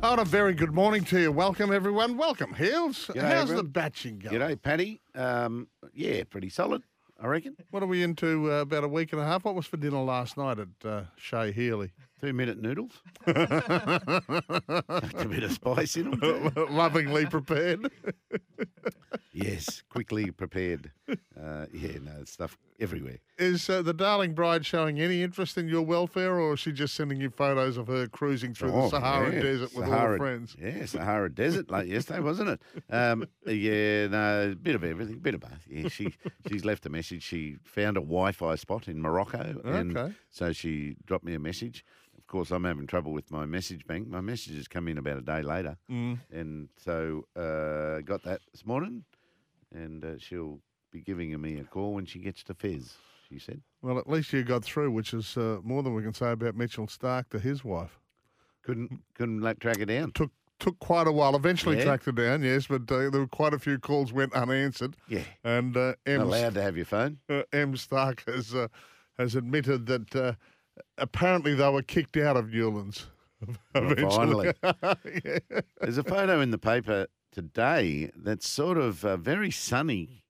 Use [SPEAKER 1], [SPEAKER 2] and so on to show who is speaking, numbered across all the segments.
[SPEAKER 1] Oh, and a very good morning to you. Welcome, everyone. Welcome, Heels.
[SPEAKER 2] G'day,
[SPEAKER 1] How's
[SPEAKER 2] everyone.
[SPEAKER 1] the batching going?
[SPEAKER 2] G'day, Paddy. Um, yeah, pretty solid, I reckon.
[SPEAKER 1] What are we into uh, about a week and a half? What was for dinner last night at uh, Chez Healy?
[SPEAKER 2] Two minute noodles. a bit of spice in them.
[SPEAKER 1] Lovingly prepared.
[SPEAKER 2] yes, quickly prepared. Uh, yeah, no, stuff everywhere.
[SPEAKER 1] Is uh, the darling bride showing any interest in your welfare, or is she just sending you photos of her cruising through the
[SPEAKER 2] Oh,
[SPEAKER 1] Sahara
[SPEAKER 2] yeah,
[SPEAKER 1] Desert with all her friends?
[SPEAKER 2] Yeah, Sahara Desert like yesterday, wasn't it? Um, yeah, no, bit of everything, a bit of both. Yeah, she she's left a message. She found a Wi-Fi spot in Morocco, and
[SPEAKER 1] Okay.
[SPEAKER 2] so she dropped me a message. Of course, I'm having trouble with my message bank. My messages come in about a day later,
[SPEAKER 1] Mm.
[SPEAKER 2] and so uh, got that this morning, and uh, she'll be giving me a call when she gets to Fez. She said.
[SPEAKER 1] Well, at least you got through, which is uh, more than we can say about Mitchell Starc to his wife.
[SPEAKER 2] Couldn't couldn't like, track it down.
[SPEAKER 1] Took took quite a while. Eventually
[SPEAKER 2] Yeah.
[SPEAKER 1] tracked her down, yes, but uh, there were quite a few calls went unanswered.
[SPEAKER 2] Yeah,
[SPEAKER 1] And uh, M.
[SPEAKER 2] allowed to have your phone.
[SPEAKER 1] uh, M. Starc has uh, has admitted that uh, apparently they were kicked out of Newlands.
[SPEAKER 2] finally.
[SPEAKER 1] yeah.
[SPEAKER 2] There's a photo in the paper today that's sort of uh, very sunny.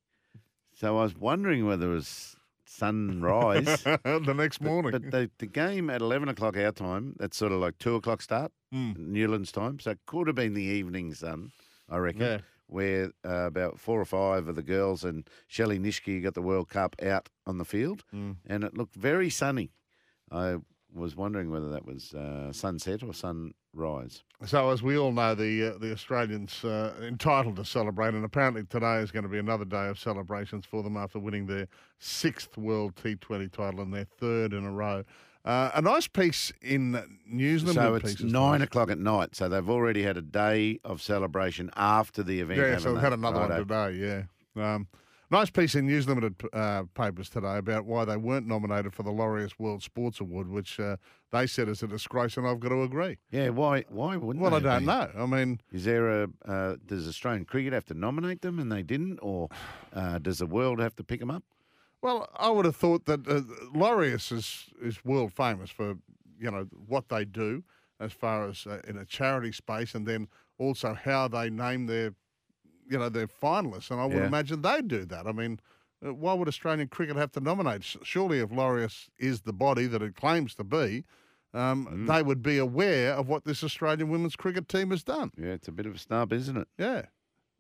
[SPEAKER 2] So I was wondering whether it was sunrise.
[SPEAKER 1] the next morning.
[SPEAKER 2] But the, the game at 11 o'clock our time, that's sort of like 2 o'clock start,
[SPEAKER 1] Mm.
[SPEAKER 2] Newlands time. So it could have been the evening sun, I reckon,
[SPEAKER 1] Yeah.
[SPEAKER 2] where uh, about four or five of the girls and Shelley Nitschke got the World Cup out on the field.
[SPEAKER 1] Mm.
[SPEAKER 2] And it looked very sunny. I was wondering whether that was uh, sunset or sunrise.
[SPEAKER 1] So, as we all know, the uh, the Australians uh, entitled to celebrate, and apparently today is going to be another day of celebrations for them after winning their sixth World T20 title and their third in a row. Uh, a nice piece in News
[SPEAKER 2] So
[SPEAKER 1] Limited
[SPEAKER 2] it's nine o'clock at night. So they've already had a day of celebration after the event.
[SPEAKER 1] Yeah, so we've
[SPEAKER 2] they?
[SPEAKER 1] had another
[SPEAKER 2] Righto.
[SPEAKER 1] one today. Yeah, um, nice piece in News Limited uh, papers today about why they weren't nominated for the Laureus World Sports Award, which uh, they said it's a disgrace, and I've got to agree.
[SPEAKER 2] Yeah, why? Why wouldn't?
[SPEAKER 1] Well, I don't
[SPEAKER 2] be?
[SPEAKER 1] know. I mean,
[SPEAKER 2] Is there a? Uh, does Australian cricket have to nominate them and they didn't, or uh, does the world have to pick them up?
[SPEAKER 1] well, I would have thought that uh, Laureus is is world famous for you know what they do as far as uh, in a charity space, and then also how they name their you know their finalists, and I would
[SPEAKER 2] Yeah.
[SPEAKER 1] imagine they do that. I mean. Uh, Why would Australian cricket have to nominate? Surely, if Laureus is the body that it claims to be, um,
[SPEAKER 2] Mm.
[SPEAKER 1] they would be aware of what this Australian women's cricket team has done.
[SPEAKER 2] Yeah, it's a bit of a snub, isn't it?
[SPEAKER 1] Yeah.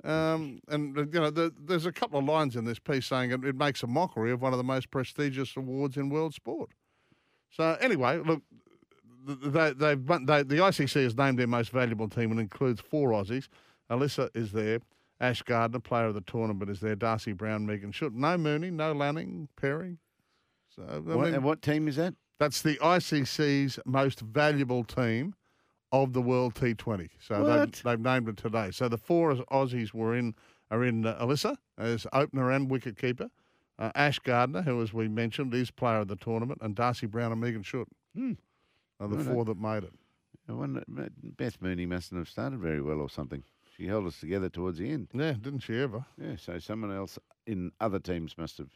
[SPEAKER 1] Um, and, uh, you know, the, there's a couple of lines in this piece saying it, it makes a mockery of one of the most prestigious awards in world sport. So, anyway, look, they, they, the ICC has named their most valuable team and includes four Aussies. Alyssa is there. Ash Gardner, player of the tournament, is there. Darcy Brown, Megan Schutt. No Mooney, no Lanning, Perry. So, I
[SPEAKER 2] What,
[SPEAKER 1] mean,
[SPEAKER 2] and what team is that?
[SPEAKER 1] that's the ICC's most valuable team of the World T20. So they've, they've named it today. So the four Aussies were in are in uh, Alyssa as opener and wicket keeper. Uh, Ash Gardner, who as we mentioned is player of the tournament, and Darcy Brown and Megan Schutt
[SPEAKER 2] Hmm.
[SPEAKER 1] are the four that made it.
[SPEAKER 2] I wonder, Beth Mooney mustn't have started very well or something. She held us together towards the end.
[SPEAKER 1] Yeah, didn't she ever?
[SPEAKER 2] Yeah, so someone else in other teams must have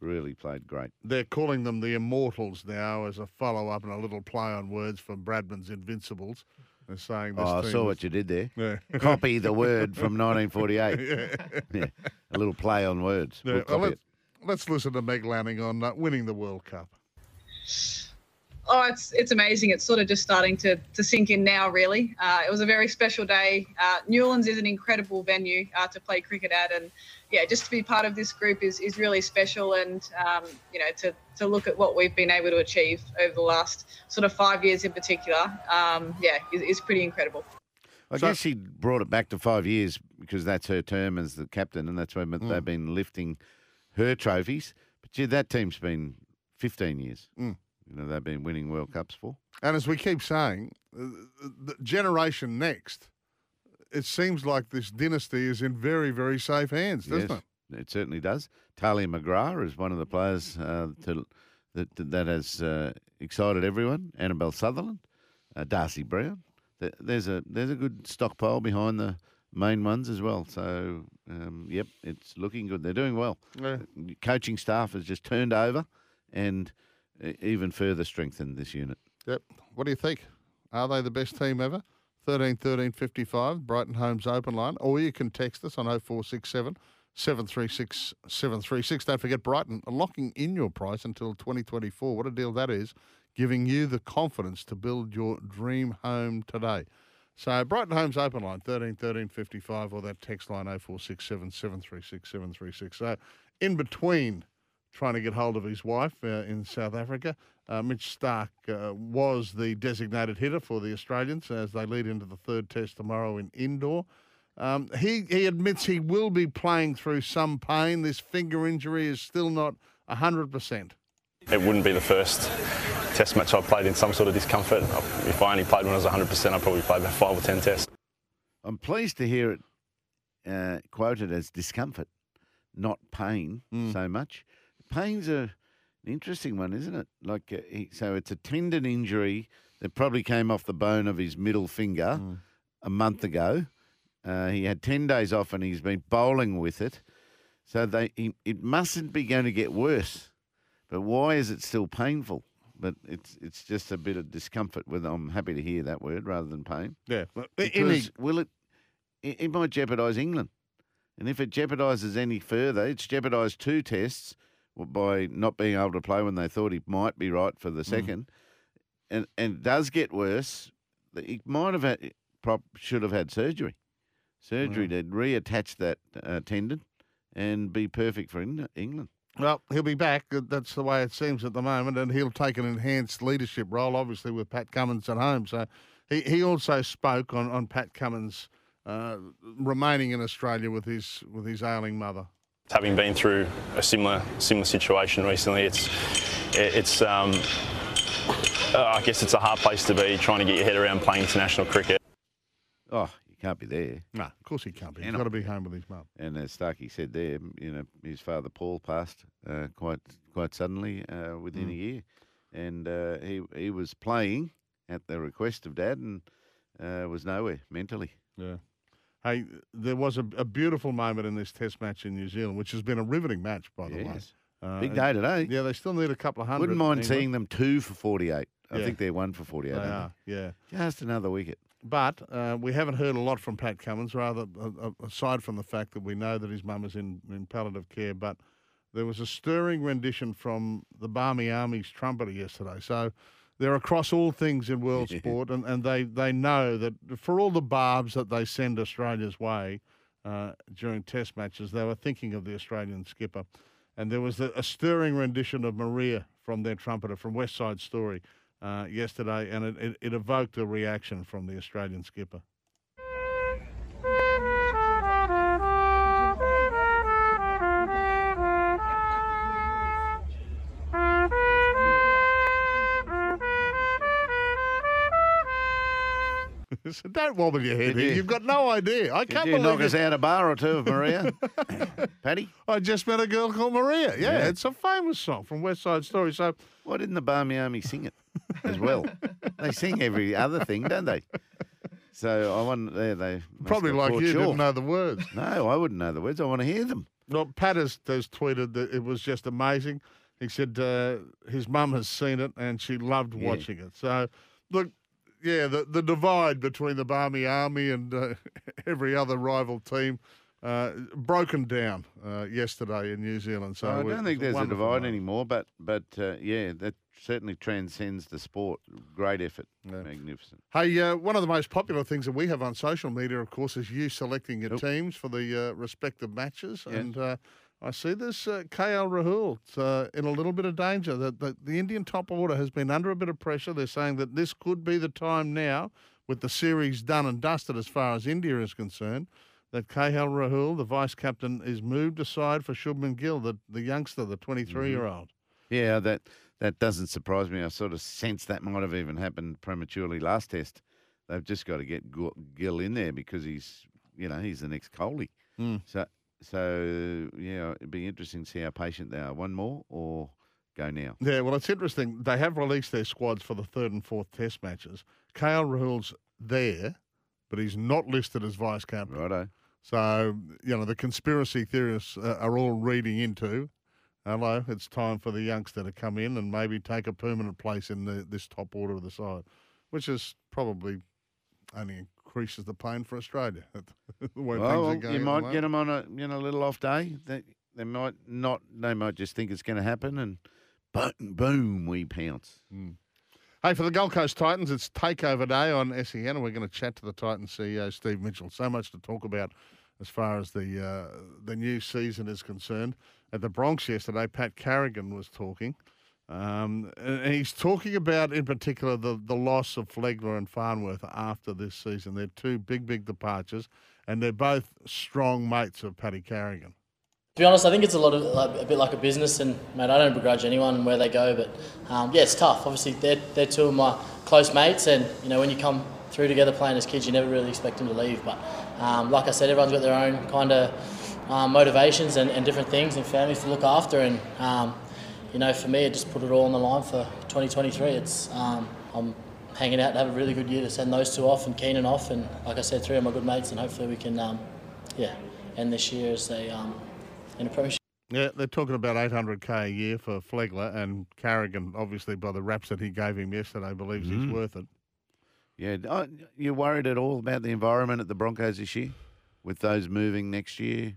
[SPEAKER 2] really played great.
[SPEAKER 1] They're calling them the Immortals now as a follow up and a little play on words from Bradman's Invincibles. They're saying this
[SPEAKER 2] Oh, I saw
[SPEAKER 1] was-
[SPEAKER 2] what you did there.
[SPEAKER 1] Yeah.
[SPEAKER 2] Copy the word from 1948.
[SPEAKER 1] yeah.
[SPEAKER 2] Yeah, a little play on words.
[SPEAKER 1] Yeah,
[SPEAKER 2] We'll
[SPEAKER 1] well, let's, let's listen to Meg Lanning on uh, winning the World Cup.
[SPEAKER 3] Oh, it's it's amazing. It's sort of just starting to, to sink in now, really. Uh, it was a very special day. Uh, Newlands is an incredible venue uh, to play cricket at, and yeah, just to be part of this group is, is really special. And um, you know, to, to look at what we've been able to achieve over the last sort of five years in particular, um, yeah, is, is pretty incredible.
[SPEAKER 2] I
[SPEAKER 1] So-
[SPEAKER 2] guess she brought it back to five years because that's her term as the captain, and that's when
[SPEAKER 1] Mm.
[SPEAKER 2] they've been lifting her trophies. But gee, that team's been 15 years.
[SPEAKER 1] Mm.
[SPEAKER 2] You know, they've been winning World Cups for.
[SPEAKER 1] And as we keep saying, uh, the generation next it seems like this dynasty is in very, very safe hands, doesn't
[SPEAKER 2] yes,
[SPEAKER 1] it?
[SPEAKER 2] it certainly does. Talia McGrath is one of the players uh, to, that that has uh, excited everyone. Annabelle Sutherland, uh, Darcy Brown. There's a there's a good stockpile behind the main ones as well. So um, yep, it's looking good. They're doing well.
[SPEAKER 1] Yeah.
[SPEAKER 2] Coaching staff has just turned over, and even further strengthen this unit.
[SPEAKER 1] Yep. What do you think? Are they the best team ever? 13 13 55, Brighton Homes open line. Or you can text us on 0467 736 736. Don't forget Brighton locking in your price until 2024. What a deal that is, giving you the confidence to build your dream home today. So Brighton Homes open line 13 13 55 or that text line 0467 736 736. So in between trying to get hold of his wife uh, in South Africa. Uh, Mitch Starc uh, was the designated hitter for the Australians as they lead into the third test tomorrow in Indore. Um, he, he admits he will be playing through some pain. This finger injury is still not 100%.
[SPEAKER 4] It wouldn't be the first test match I've played in some sort of discomfort. If I only played when I was 100%, I'd probably play about five or 10 tests.
[SPEAKER 2] I'm pleased to hear it uh, quoted as discomfort, not pain so much. Pain's a, an interesting one, isn't it? Like, uh, he, so it's a tendon injury that probably came off the bone of his middle finger a month ago. Uh, he had 10 days off and he's been bowling with it. So they, he, it mustn't be going to get worse. But why is it still painful? But it's it's just a bit of discomfort. With I'm happy to hear that word rather than pain.
[SPEAKER 1] Yeah.
[SPEAKER 2] Because will it? It, it might jeopardise England, and if it jeopardises any further, it's jeopardised two tests by not being able to play when they thought he might be right for the second, and and it does get worse. He might have had, should have had surgery, surgery to reattach that uh, tendon, and be perfect for England.
[SPEAKER 1] Well, he'll be back. That's the way it seems at the moment, and he'll take an enhanced leadership role, obviously with Pat Cummins at home. So he, he also spoke on, on Pat Cummins uh, remaining in Australia with his with his ailing mother.
[SPEAKER 4] Having been through a similar similar situation recently, it's it's um, uh, I guess it's a hard place to be trying to get your head around playing international cricket.
[SPEAKER 2] Oh, you can't be there.
[SPEAKER 1] No, of course he can't be. He's
[SPEAKER 2] Cannot
[SPEAKER 1] got to be home with his mum.
[SPEAKER 2] And as Starkey said there, you know, his father Paul passed uh, quite quite suddenly uh, within a year, and uh, he he was playing at the request of Dad and uh, was nowhere mentally.
[SPEAKER 1] Yeah. Hey, there was a, a beautiful moment in this Test match in New Zealand, which has been a riveting match, by the way.
[SPEAKER 2] Yes.
[SPEAKER 1] Uh,
[SPEAKER 2] Big day today.
[SPEAKER 1] Yeah, they still need a couple of hundred.
[SPEAKER 2] Wouldn't mind
[SPEAKER 1] England.
[SPEAKER 2] seeing them two for forty-eight. I
[SPEAKER 1] Yeah.
[SPEAKER 2] think they're one for forty-eight.
[SPEAKER 1] They
[SPEAKER 2] aren't
[SPEAKER 1] are, yeah.
[SPEAKER 2] Just another wicket.
[SPEAKER 1] But uh, we haven't heard a lot from Pat Cummins, rather, uh, aside from the fact that we know that his mum is in, in palliative care. But there was a stirring rendition from the Barmy Army's trumpeter yesterday. So they're across all things in world sport, and, and they, they know that for all the barbs that they send Australia's way uh, during test matches, they were thinking of the Australian skipper. And there was a, a stirring rendition of Maria from their trumpeter from West Side Story uh, yesterday, and it, it, it evoked a reaction from the Australian skipper. Don't wobble your head.
[SPEAKER 2] Did
[SPEAKER 1] here.
[SPEAKER 2] you-
[SPEAKER 1] You've got no idea. I
[SPEAKER 2] Did
[SPEAKER 1] can't
[SPEAKER 2] you knock
[SPEAKER 1] believe
[SPEAKER 2] us out a bar or two, of Maria? Paddy,
[SPEAKER 1] I just met a girl called Maria. Yeah,
[SPEAKER 2] Yeah.
[SPEAKER 1] it's a famous song from West Side Story. So
[SPEAKER 2] why didn't the Barmy Army sing it as well? they sing every other thing, don't they? So I want they they
[SPEAKER 1] probably like you
[SPEAKER 2] short.
[SPEAKER 1] didn't know the words.
[SPEAKER 2] No, I wouldn't know the words. I want to hear them.
[SPEAKER 1] Well, Pat has, has tweeted that it was just amazing. He said uh, his mum has seen it and she loved
[SPEAKER 2] Yeah.
[SPEAKER 1] watching it. So, look, yeah, the, the divide between the Barmy Army and uh, every other rival team uh, broken down uh, yesterday in New Zealand. So
[SPEAKER 2] I don't think there's a divide
[SPEAKER 1] moment.
[SPEAKER 2] anymore, but but uh, yeah, that certainly transcends the sport. Great effort,
[SPEAKER 1] Yeah.
[SPEAKER 2] magnificent.
[SPEAKER 1] Hey, uh, one of the most popular things that we have on social media, of course, is you selecting your
[SPEAKER 2] Yep.
[SPEAKER 1] teams for the uh, respective matches.
[SPEAKER 2] Yes.
[SPEAKER 1] And uh, I see this uh, KL Rahul uh, in a little bit of danger. That the, the Indian top order has been under a bit of pressure. They're saying that this could be the time now, with the series done and dusted as far as India is concerned, that KL Rahul, the vice captain, is moved aside for Shubman Gill, the, the youngster, the 23 year old.
[SPEAKER 2] Yeah, that that doesn't surprise me. I sort of sense that might have even happened prematurely last test. they've just got to get Gill in there because he's, you know, he's the next Kohli.
[SPEAKER 1] Mm.
[SPEAKER 2] So, so yeah, it'd be interesting to see how patient they are. One more or go now?
[SPEAKER 1] Yeah, well, it's interesting. They have released their squads for the third and fourth test matches. KL Rahul's there, but he's not listed as vice captain.
[SPEAKER 2] Righto.
[SPEAKER 1] So, you know, the conspiracy theorists uh, are all reading into, hello, it's time for the youngster to come in and maybe take a permanent place in the, this top order of the side, which is probably only increases the pain for Australia. the way
[SPEAKER 2] Well,
[SPEAKER 1] things are going
[SPEAKER 2] you might get them on a you know little off day. They they might not. They might just think it's going to happen, and boom, boom, we pounce.
[SPEAKER 1] Hey, for the Gold Coast Titans, it's takeover day on SEN, and we're going to chat to the Titans CEO Steve Mitchell. So much to talk about as far as the uh, the new season is concerned. At the Broncos yesterday, Pat Carrigan was talking, um, and he's talking about, in particular, the the loss of Flegler and Farnworth after this season. They're two big, big departures, and they're both strong mates of Paddy Carrigan.
[SPEAKER 5] To be honest, I think it's a lot of like, a bit like a business, and mate, I don't begrudge anyone where they go, but um, yeah, it's tough. Obviously, they're, they're two of my close mates, and you know when you come through together playing as kids, you never really expect them to leave. But um, like I said, everyone's got their own kind of um, motivations and, and different things and families to look after, and um, you know for me, it just put it all on the line for 2023. It's um, I'm hanging out to have a really good year to send those two off and Keenan off, and like I said, three of my good mates, and hopefully we can um, yeah end this year as a um, in a premiership.
[SPEAKER 1] Yeah, they're talking about 800k a year for Flegler, and Carrigan, obviously, by the raps that he gave him yesterday, believes he's worth it.
[SPEAKER 2] Yeah, you worried at all about the environment at the Broncos this year, with those moving next year?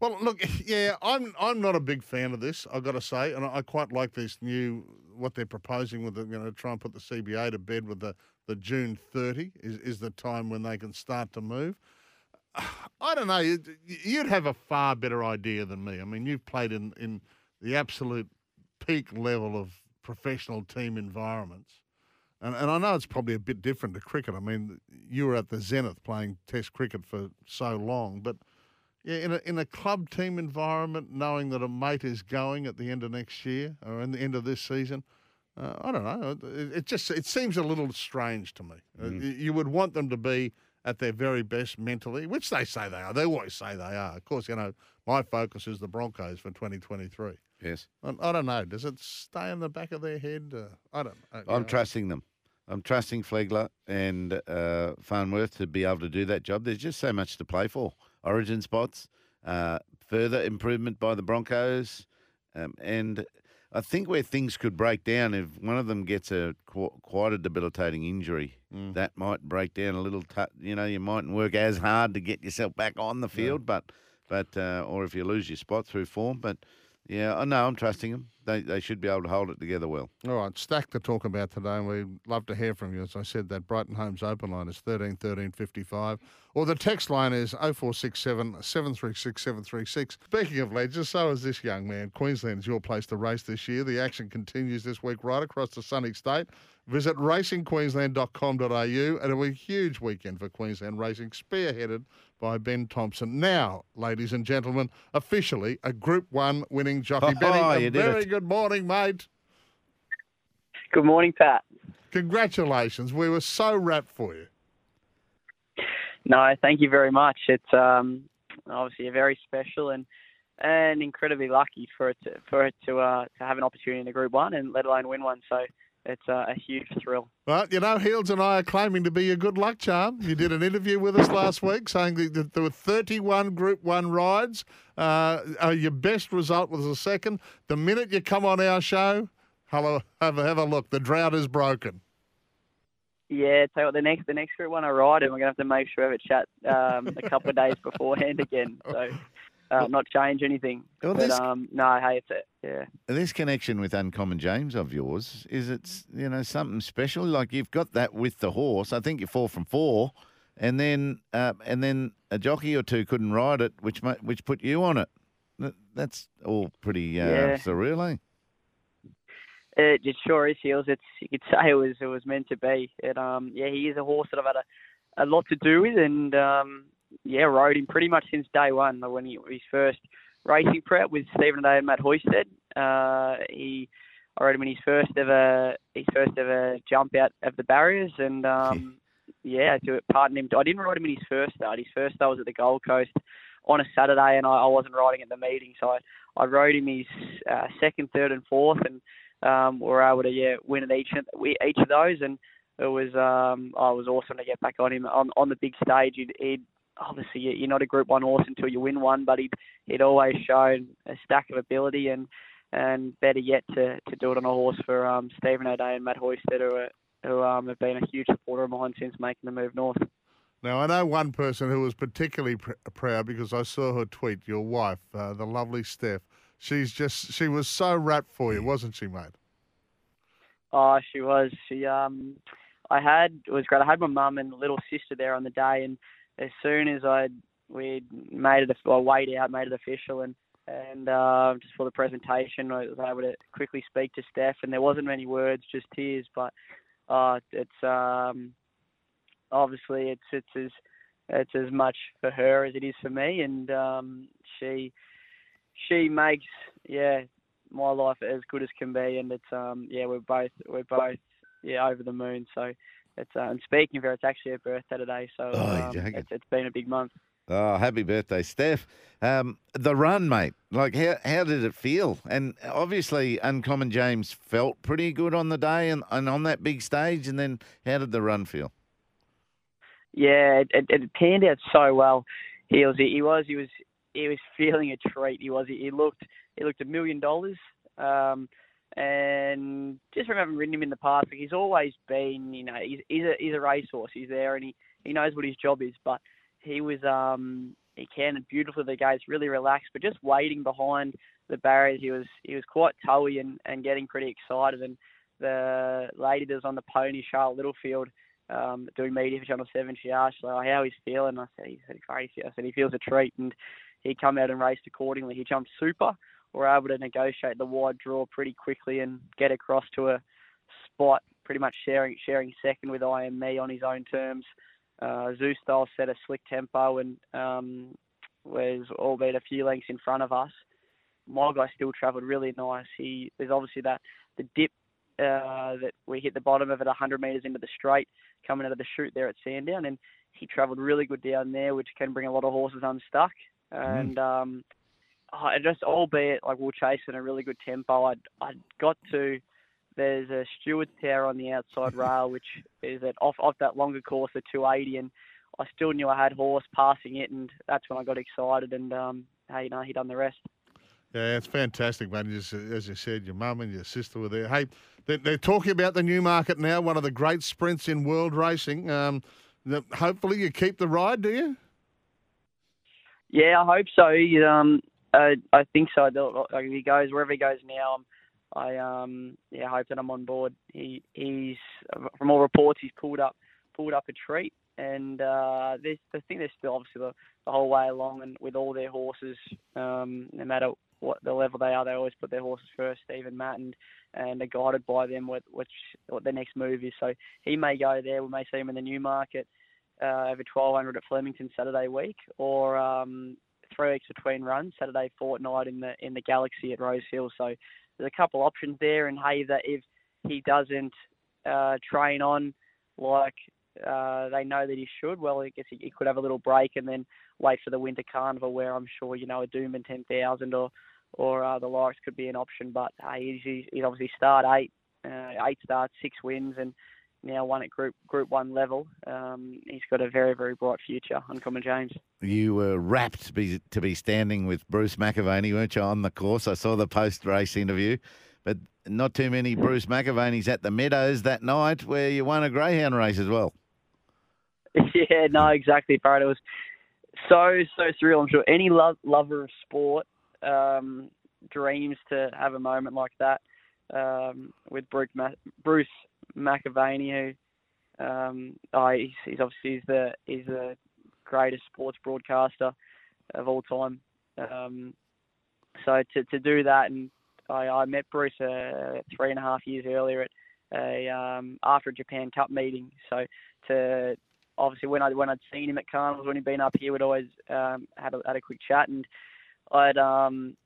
[SPEAKER 1] Well, look, yeah, I'm I'm not a big fan of this. I've got to say, and I I quite like this new what they're proposing with the you know try and put the CBA to bed with the the June 30 is is the time when they can start to move. I don't know. you'd- You'd have a far better idea than me. I mean, you've played in in the absolute peak level of professional team environments. And, and I know it's probably a bit different to cricket. I mean, you were at the zenith playing Test cricket for so long, but yeah, in a in a club team environment, knowing that a mate is going at the end of next year or in the end of this season, uh, I don't know. It, it just it seems a little strange to me. Uh,
[SPEAKER 2] Mm.
[SPEAKER 1] you would want them to be at their very best mentally, which they say they are. They always say they are. Of course, you know my focus is the Broncos for 2023.
[SPEAKER 2] Yes,
[SPEAKER 1] I, I don't know. Does it stay in the back of their head? Uh, I don't. Uh, you
[SPEAKER 2] I'm
[SPEAKER 1] know.
[SPEAKER 2] trusting them. I'm trusting Flegler and uh, Farnworth to be able to do that job. There's just so much to play for. Origin spots, uh, further improvement by the Broncos, um, and I think where things could break down if one of them gets a qu- quite a debilitating injury,
[SPEAKER 1] Mm.
[SPEAKER 2] that might break down a little. T- you know, you mightn't work as hard to get yourself back on the field, but but uh, or if you lose your spot through form, but. Yeah, uh, I know. I'm trusting them. They they should be able to hold it together well.
[SPEAKER 1] All right, stack to talk about today, and we'd love to hear from you. As I said, that Brighton Homes open line is 13 13 55, or the text line is 0467 736 736. Speaking of legends, so is this young man. Queensland is your place to race this year. The action continues this week right across the sunny state. Visit racingqueensland.com.au, and it'll be a huge weekend for Queensland racing, spearheaded by Ben Thompson. Now, ladies and gentlemen, officially a Group 1 winning jockey.
[SPEAKER 2] Oh,
[SPEAKER 1] Benny, a
[SPEAKER 2] you did
[SPEAKER 1] very
[SPEAKER 2] it.
[SPEAKER 1] good morning, mate.
[SPEAKER 6] Good morning, Pat.
[SPEAKER 1] Congratulations. We were so wrapped for you.
[SPEAKER 6] No, thank you very much. It's um, obviously a very special and and incredibly lucky for it to, for it to uh, to have an opportunity in the Group One and let alone win one. So it's uh, a huge thrill.
[SPEAKER 1] Well, you know, Heels and I are claiming to be your good luck charm. You did an interview with us last week saying that- there were 31 Group 1 rides. Uh, uh, your best result was a second. The minute you come on our show, hello, have a, have a look. The drought is broken.
[SPEAKER 6] Yeah, tell you what, the next the next Group One I ride, and we're gonna have to make sure we have a chat um, a couple of days beforehand again. So. Uh, not change anything,
[SPEAKER 2] Well,
[SPEAKER 6] but
[SPEAKER 2] this-
[SPEAKER 6] um, no, hey, it's it. yeah.
[SPEAKER 2] This connection with Uncommon James of yours is it's you know something special. Like you've got that with the horse. I think you're four from four, and then uh, and then a jockey or two couldn't ride it, which which put you on it. That's all pretty uh,
[SPEAKER 6] Yeah.
[SPEAKER 2] surreal, eh?
[SPEAKER 6] It, it sure is, Heels. It's you could say it was it was meant to be. It um yeah, he is a horse that I've had a, a lot to do with, and um yeah, rode him pretty much since day one. When he his first racing prep with Stephen O'Dea and Matt Hoysted. Uh, he I rode him in his first ever his first ever jump out of the barriers, and um yeah, to partner him. I didn't ride him in his first start. His first start was at the Gold Coast on a Saturday, and I, I wasn't riding at the meeting, so I, I rode him his uh, second, third, and fourth, and um, we were able to yeah win at each each of those, and it was um, oh, it was awesome to get back on him on on the big stage. He'd, he'd obviously you're not a Group One horse until you win one, but he'd he'd always shown a stack of ability and and better yet to, to do it on a horse for um, Stephen O'Dea and Matt Hoysted, who, are, who um, have been a huge supporter of mine since making the move north.
[SPEAKER 1] Now, I know one person who was particularly pr- proud because I saw her tweet, your wife, uh, the lovely Steph. She's just, she was so wrapped for you, wasn't she, mate?
[SPEAKER 6] Oh, she was. She, um, I had, it was great. I had my mum and little sister there on the day, and as soon as I we made it, well, weighed out, made it official, and and uh, just for the presentation, I was able to quickly speak to Steph, and there wasn't many words, just tears. But uh, it's um, obviously it's it's as it's as much for her as it is for me, and um, she she makes yeah my life as good as can be, and it's um yeah we're both we're both yeah over the moon. So it's uh, and speaking of her, it's actually her birthday today, so
[SPEAKER 2] Oh,
[SPEAKER 6] um, it's, it's been a big month.
[SPEAKER 2] Oh, happy birthday, Steph. Um, the run, mate. Like, how, how did it feel? And obviously, Uncommon James felt pretty good on the day and, and on that big stage. And then, how did the run feel?
[SPEAKER 6] Yeah, it, it, it panned out so well. He was he was he was he was feeling a treat. He was he looked he looked a million dollars. Um, and just from having ridden him in the past, like he's always been, you know, he's he's a he's a racehorse. He's there and he he knows what his job is. But he was um he canted beautifully the gates, really relaxed, but just waiting behind the barriers, he was he was quite toey and, and getting pretty excited. And the lady that was on the pony, Charlotte Littlefield, um, doing media for Channel Seven, she asked like, how he's feeling. I said he's great. I said he feels a treat, and he come out and raced accordingly. He jumped super. We're able to negotiate the wide draw pretty quickly and get across to a spot, pretty much sharing sharing second with IME on his own terms. Uh, Zoo Style set a slick tempo and um, was albeit a few lengths in front of us. My guy still travelled really nice. He there's obviously that the dip uh, that we hit the bottom of it 100 metres into the straight coming out of the chute there at Sandown, and he travelled really good down there, which can bring a lot of horses unstuck. And um, I just, albeit like we we're chasing a really good tempo, I I got to there's a Stewart's Tower on the outside rail, which is at off off that longer course, the 280, and I still knew I had horse passing it, and that's when I got excited, and um, hey, you know, he done the rest.
[SPEAKER 1] Yeah, it's fantastic, mate. Just, as you said, your mum and your sister were there. Hey, they're, they're talking about the Newmarket now, one of the great sprints in world racing. Um, hopefully, you keep the ride, do you?
[SPEAKER 6] Yeah, I hope so. Um, I, think so. Like he goes wherever he goes now, I um yeah hope that I'm on board. He he's from all reports he's pulled up pulled up a treat, and uh, there's I think there's still obviously the, the whole way along, and with all their horses, um, no matter what the level they are, they always put their horses first. Steve and Matt, and and are guided by them what which what their next move is. So he may go there. We may see him in the Newmarket uh, over 1200 at Flemington Saturday week, or um, three weeks between runs, Saturday fortnight in the in the Galaxy at Rose Hill. So there's a couple options there, and hey, that if he doesn't uh, train on like uh, they know that he should, well, I guess he, he could have a little break and then wait for the Winter Carnival, where I'm sure you know a Doomben 10,000 or or uh, the likes could be an option. But hey, he's, he's obviously start eight, uh, eight starts, six wins, and now one at Group Group One level. Um, he's got a very very bright future. Uncommon James.
[SPEAKER 2] You were rapt to be, to be standing with Bruce McAvaney, weren't you, on the course? I saw the post race interview, but not too many Bruce McAvaneys at the Meadows that night where you won a greyhound race as well.
[SPEAKER 6] yeah, no, exactly, Brad. It was so so surreal. I'm sure any lo- lover of sport um, dreams to have a moment like that um, with Bruce, Ma- Bruce McAvaney, who um, oh, he's, he's obviously he's the he's the greatest sports broadcaster of all time. Um, so to to do that, and I, I met Bruce uh, three and a half years earlier at a um, after a Japan Cup meeting. So to obviously when I when I'd seen him at carnivals when he'd been up here, we'd always um, had a, had a quick chat, and I'd um,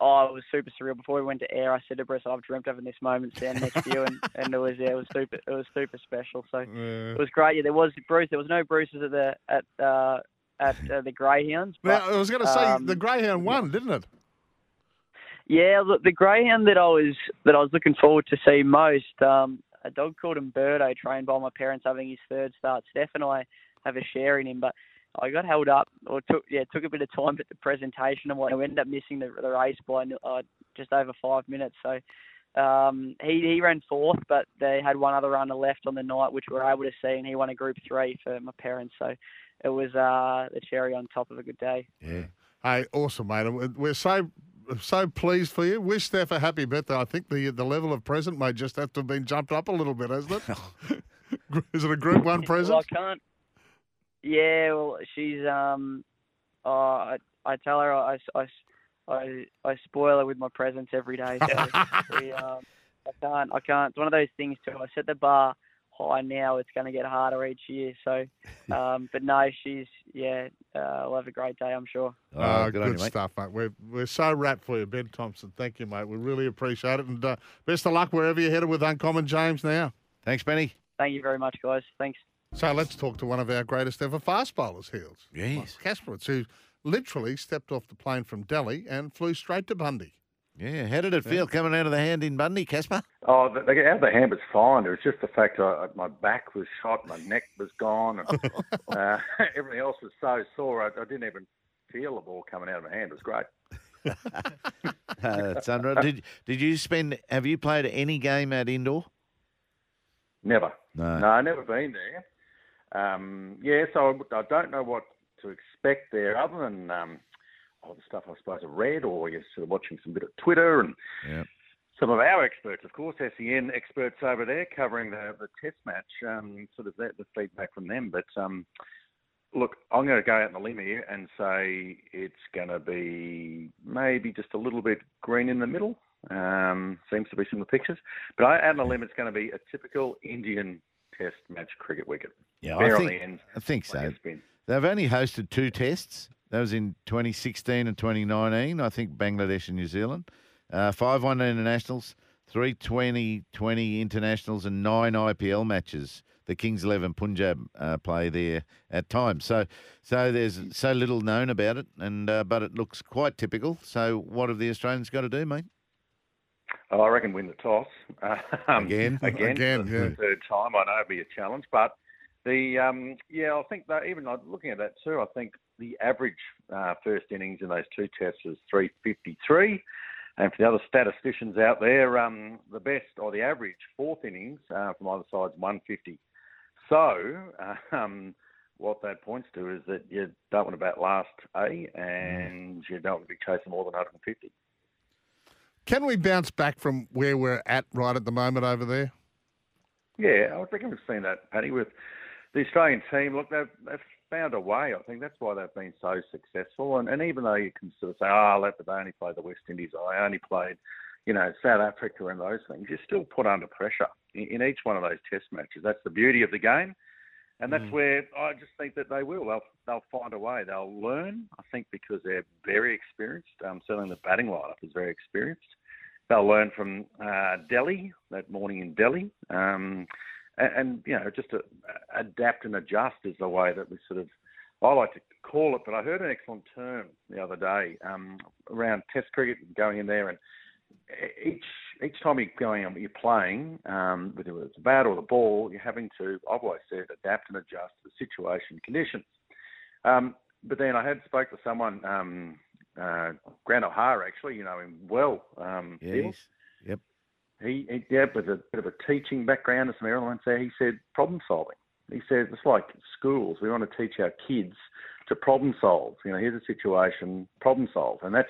[SPEAKER 6] oh, it was super surreal. Before we went to air, I said to Bruce, "I've dreamt of having this moment standing next to you," and, and it was yeah, it was super, it was super special. So
[SPEAKER 1] Yeah.
[SPEAKER 6] it was great. Yeah, there was Bruce. There was no Bruce's at the at uh, at uh, the Greyhounds. But,
[SPEAKER 1] Now, I was going to say
[SPEAKER 6] um,
[SPEAKER 1] the Greyhound won, didn't it?
[SPEAKER 6] Yeah, look, the greyhound that I was that I was looking forward to see most, um, a dog called Umberto, trained by my parents, having his third start. Steph and I have a share in him, but I got held up, or took yeah, took a bit of time at the presentation and what. I ended up missing the, the race by uh, just over five minutes. So um, he he ran fourth, but they had one other runner left on the night, which we were able to see, and he won a Group Three for my parents. So it was uh, the cherry on top of a good day.
[SPEAKER 2] Yeah.
[SPEAKER 1] Hey, awesome, mate. We're- We're so so pleased for you. Wish Steph a happy birthday. I think the the level of present may just have to have been jumped up a little bit, hasn't it? Is it a Group One present?
[SPEAKER 6] Well, I can't. Yeah, well, she's um, oh, I I tell her I, I, I, I spoil her with my presents every day. So we, um, I can't I can't. It's one of those things too. I set the bar high now. It's going to get harder each year. So, um, but no, she's yeah. Uh, we'll have a great day, I'm sure.
[SPEAKER 2] Oh,
[SPEAKER 1] Oh,
[SPEAKER 2] good,
[SPEAKER 1] good,
[SPEAKER 2] on you, mate.
[SPEAKER 1] stuff, mate. We're we're so wrapped for you, Ben Thompson. Thank you, mate. We really appreciate it, and uh, best of luck wherever you're headed with Uncommon James now.
[SPEAKER 2] Thanks, Benny.
[SPEAKER 6] Thank you very much, guys. Thanks.
[SPEAKER 1] So let's talk to one of our greatest ever fast bowlers, Heels.
[SPEAKER 2] Yes.
[SPEAKER 1] Kasprowicz, who literally stepped off the plane from Delhi and flew straight to Bundy.
[SPEAKER 2] Yeah. How did it feel coming out of the hand in Bundy, Casper?
[SPEAKER 7] Oh, the, the, out of the hand was fine. It was just the fact I, my back was shot, my neck was gone, and uh, everything else was so sore. I, I didn't even feel the ball coming out of my hand. It was great.
[SPEAKER 2] Uh, that's unreal. Did Did you spend? Have you played any game at Indore?
[SPEAKER 7] Never.
[SPEAKER 2] No.
[SPEAKER 7] No, I've never been there. Um, yeah, so I, I don't know what to expect there, other than um, all the stuff I suppose I read, or guess sort of watching some bit of Twitter and
[SPEAKER 2] Yeah.
[SPEAKER 7] some of our experts, of course, SEN experts over there covering the, the test match, um, sort of the, the feedback from them. But um, look, I'm going to go out on the limb here and say it's going to be maybe just a little bit green in the middle. Um, seems to be some of the pictures. But I, out on the limb, it's going to be a typical Indian test match cricket wicket.
[SPEAKER 2] Yeah,
[SPEAKER 7] Fair
[SPEAKER 2] I think
[SPEAKER 7] ends.
[SPEAKER 2] I think so. They've only hosted two tests. That was in 2016 and 2019. I think Bangladesh and New Zealand. Uh, five one internationals, three 2020 internationals, and nine IPL matches. The Kings Eleven Punjab uh, play there at times. So, so there's so little known about it, and uh, but it looks quite typical. So, what have the Australians got to do, mate?
[SPEAKER 7] Oh, I reckon win the toss. Um,
[SPEAKER 2] Again?
[SPEAKER 7] again,
[SPEAKER 1] Again,
[SPEAKER 7] for
[SPEAKER 1] yeah.
[SPEAKER 7] the third time. I know it'll be a challenge, but the um, yeah, I think that even looking at that too, I think the average uh, first innings in those two tests was 353. And for the other statisticians out there, um, the best or the average fourth innings uh, from either side is 150. So, um, what that points to is that you don't want to bat last, A, and you don't want to be chasing more than 150.
[SPEAKER 1] Can we bounce back from where we're at right at the moment over there?
[SPEAKER 7] Yeah, I reckon we've seen that, Paddy, with the Australian team. Look, they've, they've found a way. I think that's why they've been so successful. And, and even though you can sort of say, oh, that, but they only played the West Indies, or I only played, you know, South Africa and those things, you're still put under pressure in, in each one of those test matches. That's the beauty of the game. And that's where I just think that they will. They'll they'll find a way. They'll learn. I think because they're very experienced. Um, certainly the batting lineup is very experienced. They'll learn from uh, Delhi that morning in Delhi, um, and, and you know just to adapt and adjust is the way that we sort of I like to call it. But I heard an excellent term the other day um, around Test cricket going in there and each each time you're going on, you're playing, um, whether it's the bat or the ball, you're having to, I've always said, adapt and adjust to the situation and conditions. Um, but then I had spoke to someone, um, uh, Grant O'Hara, actually, you know him well. Um,
[SPEAKER 2] he's- yep.
[SPEAKER 7] He, he, yeah, with a bit of a teaching background and some elements there, he said problem solving. He said it's like schools. We want to teach our kids to problem solve. You know, here's a situation, problem solve, and that's,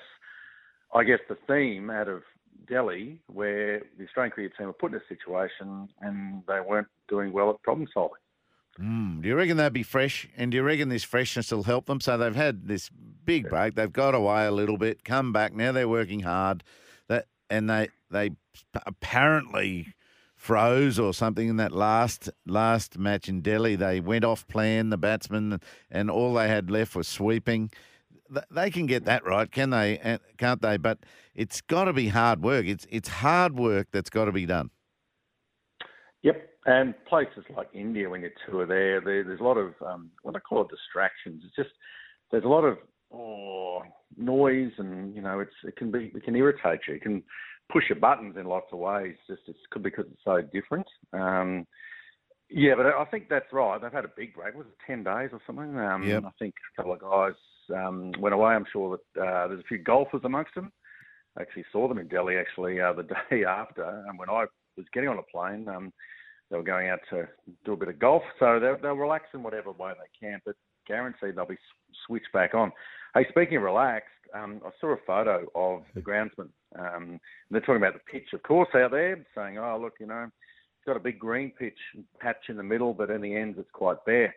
[SPEAKER 7] I guess, the theme out of Delhi, where the Australian cricket team were put in a situation and they weren't doing well at problem solving.
[SPEAKER 2] Mm, do you reckon they'll be fresh? And do you reckon this freshness will help them? So they've had this big break. They've got away a little bit, come back. Now they're working hard. That and they they apparently froze or something in that last last match in Delhi. They went off plan, the batsmen, and all they had left was sweeping. they can get that right, can they? Can't they? But it's got to be hard work. It's it's hard work that's got to be done.
[SPEAKER 7] Yep. And places like India, when you tour there, there there's a lot of um, what I call it distractions. It's just there's a lot of oh, noise, and you know, it's it can be it can irritate you. It can push your buttons in lots of ways. Just it's could be because it's so different. Um, yeah, but I think that's right. They've had a big break. Was it ten days or something? Um,
[SPEAKER 2] Yep.
[SPEAKER 7] I think a couple of guys um, went away. I'm sure that uh, there's a few golfers amongst them. I actually saw them in Delhi actually uh, the day after, and when I was getting on a plane, um, they were going out to do a bit of golf. So they'll, they'll relax in whatever way they can, but guaranteed they'll be switched back on. Hey, speaking of relaxed, um, I saw a photo of the groundsman. Um, they're talking about the pitch, of course, out there, saying, "Oh, look, you know, it's got a big green pitch patch in the middle, but in the end, it's quite bare."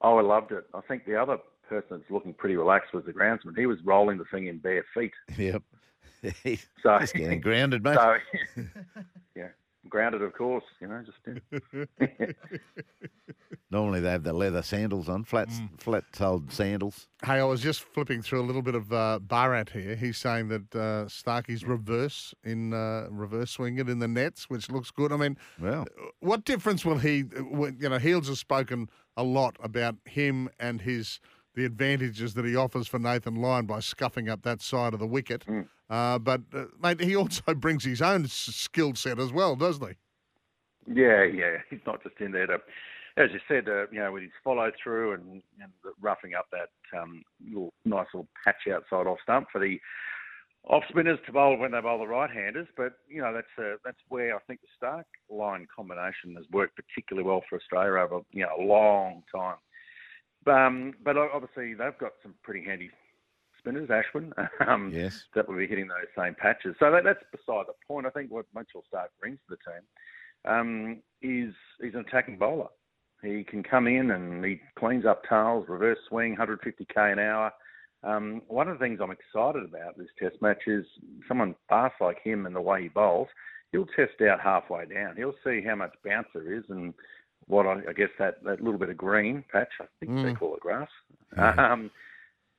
[SPEAKER 7] Oh, I loved it. I think the other person that's looking pretty relaxed was the groundsman. He was rolling the thing in bare feet.
[SPEAKER 2] Yep. He's
[SPEAKER 7] So
[SPEAKER 2] just getting grounded, mate.
[SPEAKER 7] So, yeah, grounded, of course. You know, just
[SPEAKER 2] Normally they have the leather sandals on, flat
[SPEAKER 1] Mm.
[SPEAKER 2] flat-soled sandals.
[SPEAKER 1] Hey, I was just flipping through a little bit of uh, Barat here. He's saying that uh, Starkey's reverse in uh, reverse swing it in the nets, which looks good. I mean,
[SPEAKER 2] Well,
[SPEAKER 1] what difference will he? You know, Heels has spoken a lot about him and his the advantages that he offers for Nathan Lyon by scuffing up that side of the wicket. Uh, but uh, mate, he also brings his own skill set as well, doesn't he?
[SPEAKER 7] Yeah, yeah. He's not just in there to, as you said, uh, you know, with his follow through and, and roughing up that um, little nice little patch outside off stump for the off spinners to bowl when they bowl the right handers. But you know, that's uh, that's where I think the Starc Lyon combination has worked particularly well for Australia over you know a long time. Um, but obviously they've got some pretty handy spinners, Ashwin. Um,
[SPEAKER 2] yes.
[SPEAKER 7] that will be hitting those same patches. So that, that's beside the point. I think what Mitchell Starc brings to the team um, is he's an attacking bowler. He can come in and he cleans up tails, reverse swing, 150k an hour. Um, one of the things I'm excited about this Test match is someone fast like him and the way he bowls. He'll test out halfway down. He'll see how much bounce there is and what I, I guess that, that little bit of green patch. I think they
[SPEAKER 1] Mm.
[SPEAKER 7] call it grass. Um,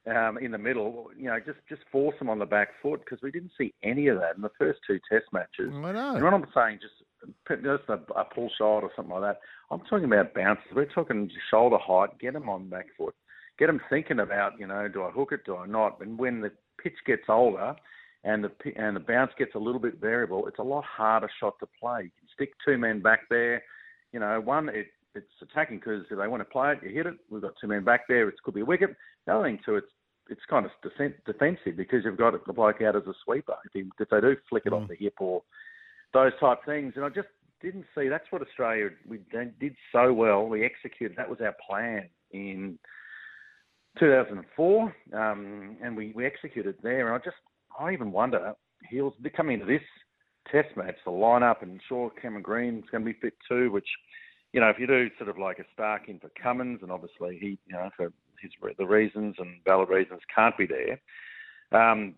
[SPEAKER 7] um, in the middle, you know, just just force them on the back foot because we didn't see any of that in the first two Test matches.
[SPEAKER 1] I know.
[SPEAKER 7] And what I'm saying, just just a, a pull shot or something like that. I'm talking about bounces. We're talking shoulder height. Get them on back foot. Get them thinking about, you know, do I hook it? Do I not? And when the pitch gets older, and the and the bounce gets a little bit variable, it's a lot harder shot to play. You can stick two men back there. You know, one it it's attacking because if they want to play it, you hit it. We've got two men back there. It could be a wicket. The other thing too, it's it's kind of defensive because you've got the bloke out as a sweeper. If, he, if they do flick it off the hip or those type things, and I just didn't see. That's what Australia we did did so well. We executed. That was our plan in 2004, um, and we, we executed there. And I just I even wonder he'll coming into this Test match, the lineup, and sure Cameron Green's going to be fit too. Which you know, if you do sort of like a Starc in for Cummins, and obviously he, you know, for his the reasons and valid reasons can't be there. Um,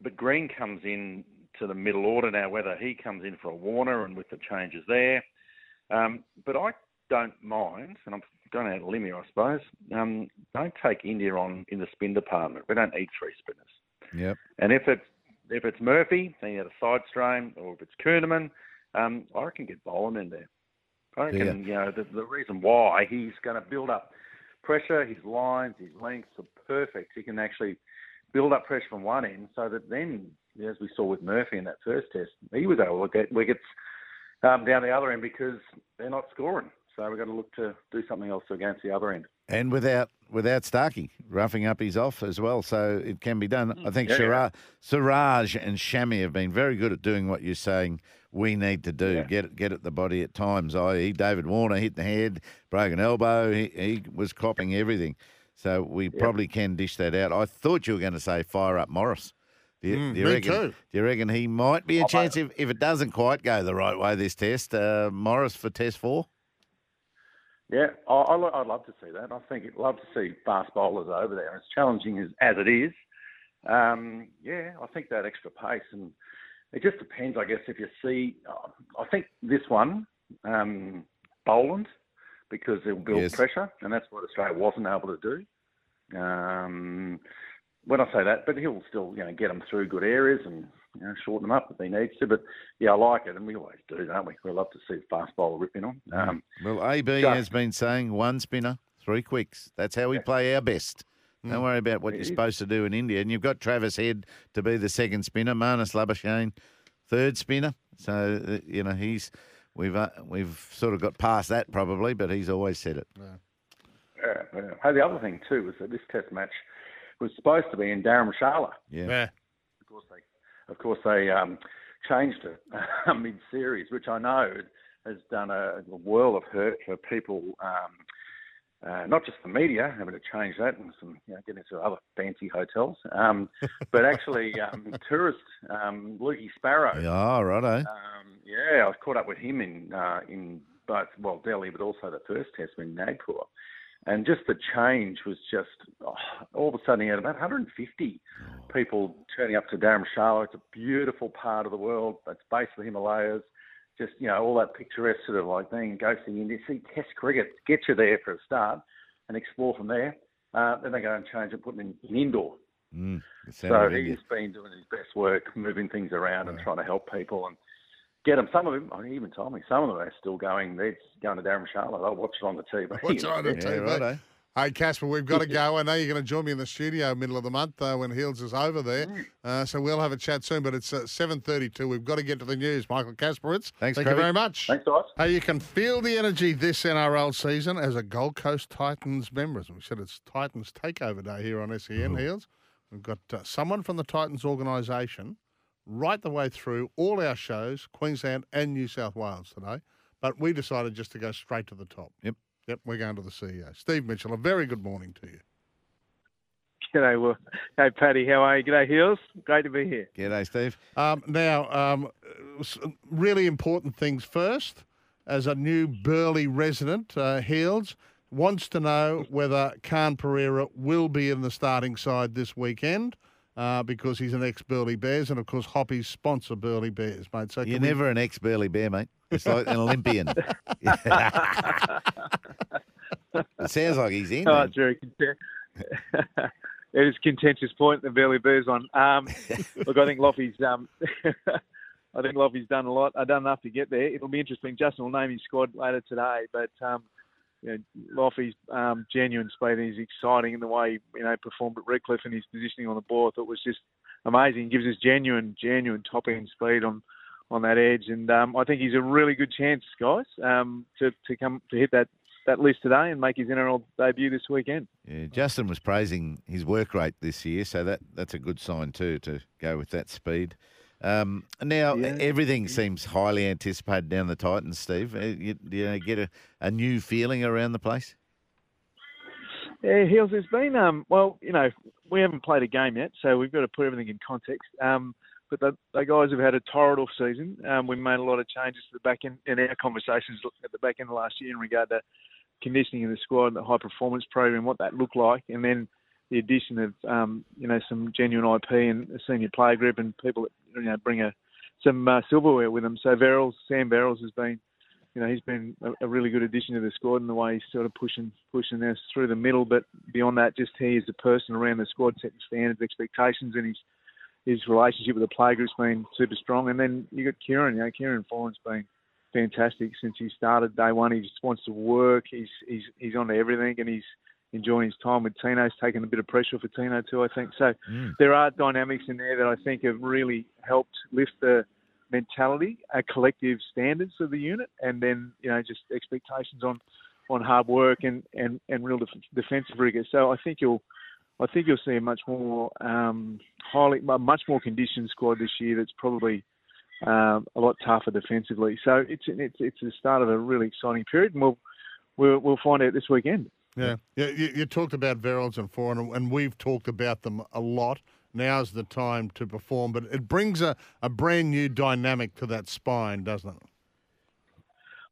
[SPEAKER 7] but Green comes in to the middle order now. Whether he comes in for a Warner and with the changes there, um, but I don't mind, and I'm going out a limb here, I suppose. Um, don't take India on in the spin department. We don't need three spinners.
[SPEAKER 2] Yep.
[SPEAKER 7] And if it's if it's Murphy, then you have a side strain, or if it's Kuhnemann, um, I reckon get Boland in there. I reckon you know the, the reason why he's going to build up pressure, his lines, his lengths are perfect. He can actually build up pressure from one end, so that then, as we saw with Murphy in that first test, he was able to get wickets um, down the other end because they're not scoring. So we've got to look to do something else against the other end.
[SPEAKER 2] And without without Starkey roughing up his off as well, so it can be done. I think
[SPEAKER 7] Yeah,
[SPEAKER 2] Siraj, Siraj and Shami have been very good at doing what you're saying we need to do.
[SPEAKER 7] Yeah.
[SPEAKER 2] Get it, get at the body at times. I.e., David Warner hit the head, broken elbow. He, he was copping everything. So we probably can dish that out. I thought you were going to say fire up Morris. Do you,
[SPEAKER 1] Mm,
[SPEAKER 2] do you
[SPEAKER 1] me
[SPEAKER 2] reckon,
[SPEAKER 1] too.
[SPEAKER 2] Do you reckon he might be a chance if, if it doesn't quite go the right way this test? Uh, Morris for test four?
[SPEAKER 7] Yeah, I, I, I'd love to see that. I think I'd love to see fast bowlers over there, as challenging as, as it is. Um, yeah, I think that extra pace, and it just depends, I guess, if you see. Uh, I think this one, um, Boland, because it'll build
[SPEAKER 2] Yes.
[SPEAKER 7] pressure, and that's what Australia wasn't able to do. Um, when I say that, but he'll still you know get them through good areas and you know, shorten them up if he needs to. But yeah, I like it, and we always do, don't we? We love to see the fast bowler ripping on. Um,
[SPEAKER 2] Well, AB
[SPEAKER 7] just-
[SPEAKER 2] has been saying one spinner, three quicks. That's how we play our best. Don't worry about what you're supposed to do in India. And you've got Travis Head to be the second spinner, Marnus Labuschagne, third spinner. So uh, you know he's we've uh, we've sort of got past that probably, but he's always said it.
[SPEAKER 7] yeah, yeah. Hey, the other thing too was that this Test match was supposed to be in Dharamshala.
[SPEAKER 2] Yeah.
[SPEAKER 1] Yeah.
[SPEAKER 7] Of course, they, of course, they um, changed it mid-series, which I know has done a, a world of hurt for people. Um, uh, not just the media having to change that and some you know, get into other fancy hotels, um, but actually um, tourists. Um, Lukey Sparrow.
[SPEAKER 2] Yeah, righto.
[SPEAKER 7] Um, yeah, I caught up with him in uh, in both well Delhi, but also the first test in Nagpur, and just the change was just oh, all of a sudden he had about 150 people turning up to Dharamshala. It's a beautiful part of the world. It's base of the Himalayas. Just you know all that picturesque sort of like thing. Go see India, see Test cricket, get you there for a start, and explore from there. Uh, then they go and change it, put it in, in Indore.
[SPEAKER 2] Mm,
[SPEAKER 7] So
[SPEAKER 2] sound of India.
[SPEAKER 7] he's been doing his best work, moving things around and trying to help people and get them. Some of them, he even told me, some of them are still going. They're going to Dharamshala. They'll watch it on the TV.
[SPEAKER 1] Watch it on the
[SPEAKER 2] Yeah,
[SPEAKER 1] TV.
[SPEAKER 2] righto.
[SPEAKER 1] Hey, Casper, we've got to go. I know you're going to join me in the studio middle of the month uh, when Heels is over there.
[SPEAKER 2] Mm.
[SPEAKER 1] Uh, so we'll have a chat soon, but it's uh, 7.32. We've got to get to the news. Michael Kasprowicz,
[SPEAKER 2] Thanks,
[SPEAKER 1] thank you very much.
[SPEAKER 7] Thanks, guys.
[SPEAKER 1] Hey, you can feel the energy this NRL season as a Gold Coast Titans member. As we said, it's Titans Takeover Day here on SEN Heels. We've got uh, someone from the Titans organisation right the way through all our shows, Queensland and New South Wales today. But we decided just to go straight to the top.
[SPEAKER 2] Yep.
[SPEAKER 1] Yep, we're going to the CEO. Steve Mitchell, a very good morning to you.
[SPEAKER 8] G'day, Will. Hey, Paddy, how are you? G'day, Heels. Great to be here.
[SPEAKER 2] G'day, Steve.
[SPEAKER 1] Um, now, um, really important things first. As a new Burleigh resident, uh, Heels wants to know whether Khan Pereira will be in the starting side this weekend uh, because he's an ex-Burleigh Bears, and of course, Hoppy's sponsor Burleigh Bears, mate. So
[SPEAKER 2] You're
[SPEAKER 1] can we-
[SPEAKER 2] never an ex Burleigh Bear, mate. It's like an Olympian. it sounds like he's in.
[SPEAKER 8] Oh,
[SPEAKER 2] man.
[SPEAKER 8] it's very content- it is a contentious point the Burleigh Bears on. Um, look, I think Loffy's um, I think Loffy's done a lot. I've done enough to get there. It'll be interesting. Justin will name his squad later today, but um, you know, Loffy's um, genuine speed and he's exciting in the way you know performed at Redcliffe and his positioning on the ball. I thought was just amazing. He gives us genuine, genuine top end speed on on that edge, and um, I think he's a really good chance, guys, um, to to come to hit that that list today and make his NRL debut this weekend.
[SPEAKER 2] Yeah, Justin was praising his work rate this year, so that, that's a good sign too to go with that speed. Um, now
[SPEAKER 8] Yeah.
[SPEAKER 2] everything seems highly anticipated down the Titans, Steve. Uh, You, you get a, a new feeling around the place.
[SPEAKER 8] Yeah, Heels, there's been, um, well, you know, we haven't played a game yet, so we've got to put everything in context. Um, but the, the guys have had a torrid off season. Um, we made a lot of changes to the back end in our conversations at the back end of last year in regard to conditioning of the squad, the high performance program, what that looked like, and then the addition of, um, you know, some genuine IP and a senior player group and people that, you know, bring a, some uh, silverware with them. So Verrills, Sam Verrills has been you know, he's been a, a really good addition to the squad in the way he's sort of pushing pushing us through the middle. But beyond that, just he is the person around the squad setting standards, expectations, and his his relationship with the play group's been super strong. And then you got Kieran. You know, Kieran Foran's been fantastic since he started day one. He just wants to work. He's he's he's onto everything, and he's enjoying his time with Tino's taken a bit of pressure for Tino too, I think. So there are dynamics in there that I think have really helped lift the mentality, uh, collective standards of the unit, and then you know just expectations on on hard work and and and real def- defensive rigor. So I think you'll I think you'll see a much more um, highly a much more conditioned squad this year. That's probably um, a lot tougher defensively. So it's it's it's the start of a really exciting period, and we'll we'll, we'll find out this weekend.
[SPEAKER 1] Yeah, yeah. You, you talked about Verrills and Foran, and we've talked about them a lot. Now's the time to perform, but it brings a, a brand new dynamic to that spine, doesn't it?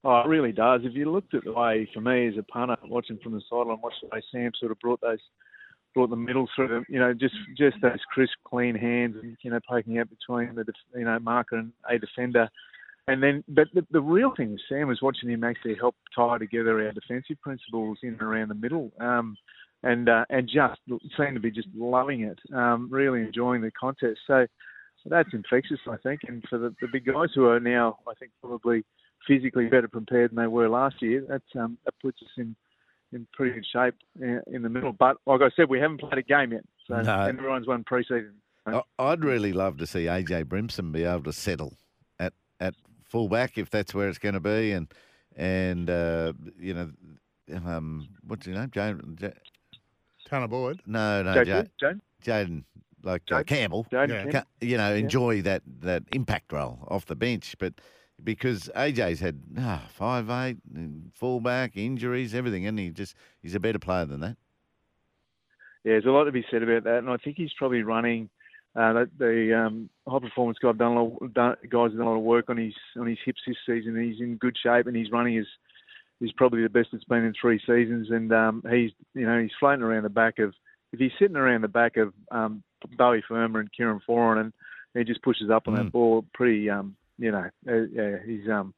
[SPEAKER 8] Oh, it really does. If you looked at the way, for me as a punter, watching from the sideline, watch the way Sam sort of brought those, brought the middle through them, you know, just just those crisp, clean hands, and you know, poking out between the, you know, marker and a defender, and then, but the, the real thing with Sam was watching him actually help tie together our defensive principles in and around the middle. Um, and uh, and just seemed to be just loving it, um, really enjoying the contest. So that's infectious, I think. And for the, the big guys who are now, I think, probably physically better prepared than they were last year, that um, that puts us in in pretty good shape uh, in the middle. But like I said, we haven't played a game yet, so
[SPEAKER 2] No.
[SPEAKER 8] everyone's won pre-season.
[SPEAKER 2] I'd really love to see AJ Brimson be able to settle at at fullback if that's where it's going to be, and and uh, you know, um, what's his name? Jayden, J-
[SPEAKER 1] Tanner Boyd.
[SPEAKER 2] no, no,
[SPEAKER 8] Joe,
[SPEAKER 2] Ja- Jayden, like uh,
[SPEAKER 8] Jayden?
[SPEAKER 2] Campbell.
[SPEAKER 8] Jayden
[SPEAKER 1] Yeah.
[SPEAKER 2] You know, enjoy that that impact role off the bench, but. Because AJ's had ah, five eight, and fullback injuries, everything, and he just he's a better player than that.
[SPEAKER 8] Yeah, there's a lot to be said about that, and I think he's probably running. Uh, the the um, high performance guy done a lot, done, guys done a lot of work on his on his hips this season. He's in good shape, and he's running is is probably the best it's been in three seasons. And um, he's you know he's floating around the back of if he's sitting around the back of um, Bowie Firma and Kieran Foran, and he just pushes up on
[SPEAKER 2] Mm.
[SPEAKER 8] that ball pretty. Um, you know, uh, yeah, he's um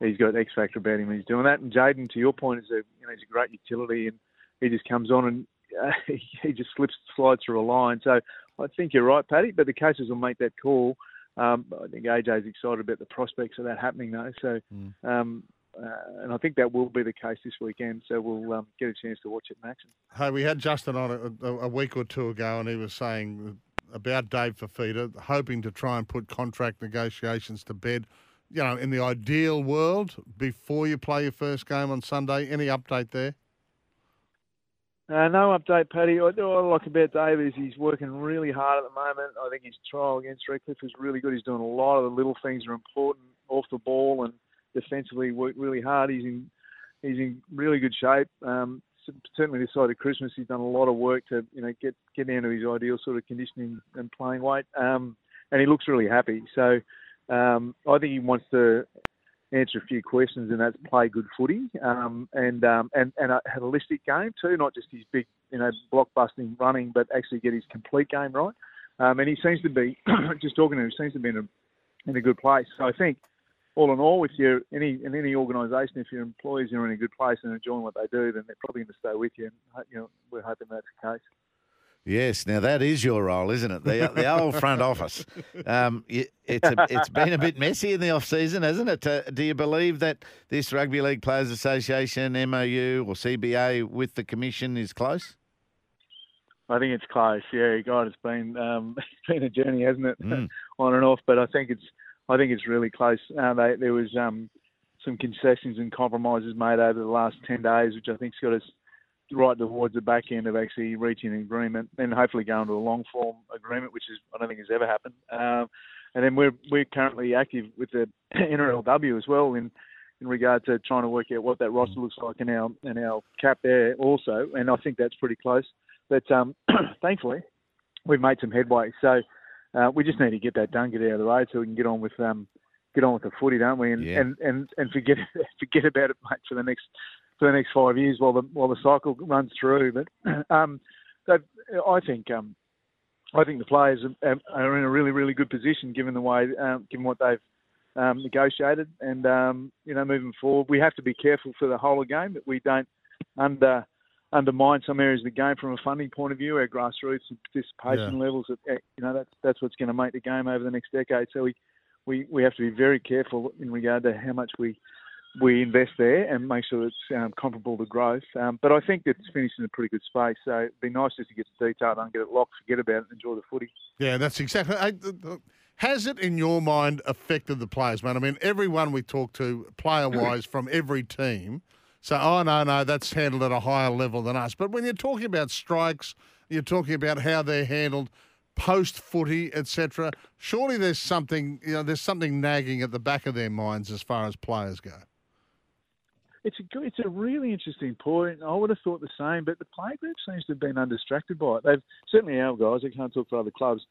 [SPEAKER 8] he's got X factor about him when he's doing that. And Jayden, to your point, is a you know he's a great utility, and he just comes on and uh, he just slips slides through a line. So I think you're right, Paddy. But the coaches will make that call. Um, I think AJ's excited about the prospects of that happening, though. So,
[SPEAKER 2] Mm.
[SPEAKER 8] um, uh, and I think that will be the case this weekend. So we'll um, get a chance to watch it in action.
[SPEAKER 1] Hey, we had Justin on a, a, a week or two ago, and he was saying about Dave Fifita, hoping to try and put contract negotiations to bed. You know, in the ideal world, before you play your first game on Sunday. Any update there?
[SPEAKER 8] Uh, no update, Paddy. What I like about Dave is he's working really hard at the moment. I think his trial against Redcliffe was really good. He's doing a lot of the little things that are important off the ball and defensively worked really hard. He's in he's in really good shape. Um, certainly this side of Christmas, he's done a lot of work to you know get get down to his ideal sort of conditioning and playing weight. Um, and he looks really happy. So um, I think he wants to answer a few questions, and that's play good footy um, and um, and and a holistic game too, not just his big you know blockbusting running, but actually get his complete game right. Um, and he seems to be just talking to him, seems to be in a in a good place. So I think all in all, if you're any in any organisation, if your employees are in a good place and enjoying what they do, then they're probably going to stay with you. And you know, we're hoping that's the case.
[SPEAKER 2] Yes, now that is your role, isn't it? The, the old front office. Um, y- it's a, it's been a bit messy in the off season, hasn't it? Uh, do you believe that this Rugby League Players Association MOU or CBA with the commission is close?
[SPEAKER 8] I think it's close. Yeah, God, it's been um, it's been a journey, hasn't it,
[SPEAKER 2] Mm.
[SPEAKER 8] on and off? But I think it's I think it's really close. Uh, they, there was um, some concessions and compromises made over the last ten days, which I think's got us right towards the back end of actually reaching an agreement, and hopefully going to a long form agreement, which is I don't think has ever happened. Um, and then we're we're currently active with the NRLW as well in in regard to trying to work out what that roster looks like in our in our cap there also, and I think that's pretty close. But um, thankfully, we've made some headway. So uh, we just need to get that done, get it out of the road, so we can get on with um, get on with the footy, don't we? And
[SPEAKER 2] Yeah.
[SPEAKER 8] and, and, and forget forget about it, mate, for the next for the next five years while the while the cycle runs through. But um, that, I think um, I think the players are, are in a really really good position given the way um, given what they've um, negotiated, and um, you know moving forward, we have to be careful for the whole of the game that we don't under undermine some areas of the game from a funding point of view, our grassroots and participation levels. That, eh, you know, that's that's what's going to make the game over the next decade. So we, we, we have to be very careful in regard to how much we we invest there and make sure it's um, comparable to growth. Um, but I think it's finished in a pretty good space. So it'd be nice just to get the detail done, get it locked, forget about it, enjoy the footy.
[SPEAKER 1] Yeah, that's exactly. Has it, in your mind, affected the players, man? I mean, everyone we talk to, player wise, from every team, say, oh, no, no, that's handled at a higher level than us. But when you're talking about strikes, you're talking about how they're handled post footy, etc. Surely there's something, you know, there's something nagging at the back of their minds as far as players go.
[SPEAKER 8] It's a good, it's a really interesting point. I would have thought the same, but the play group seems to have been undistracted by it. They've certainly our guys. I can't talk for other clubs.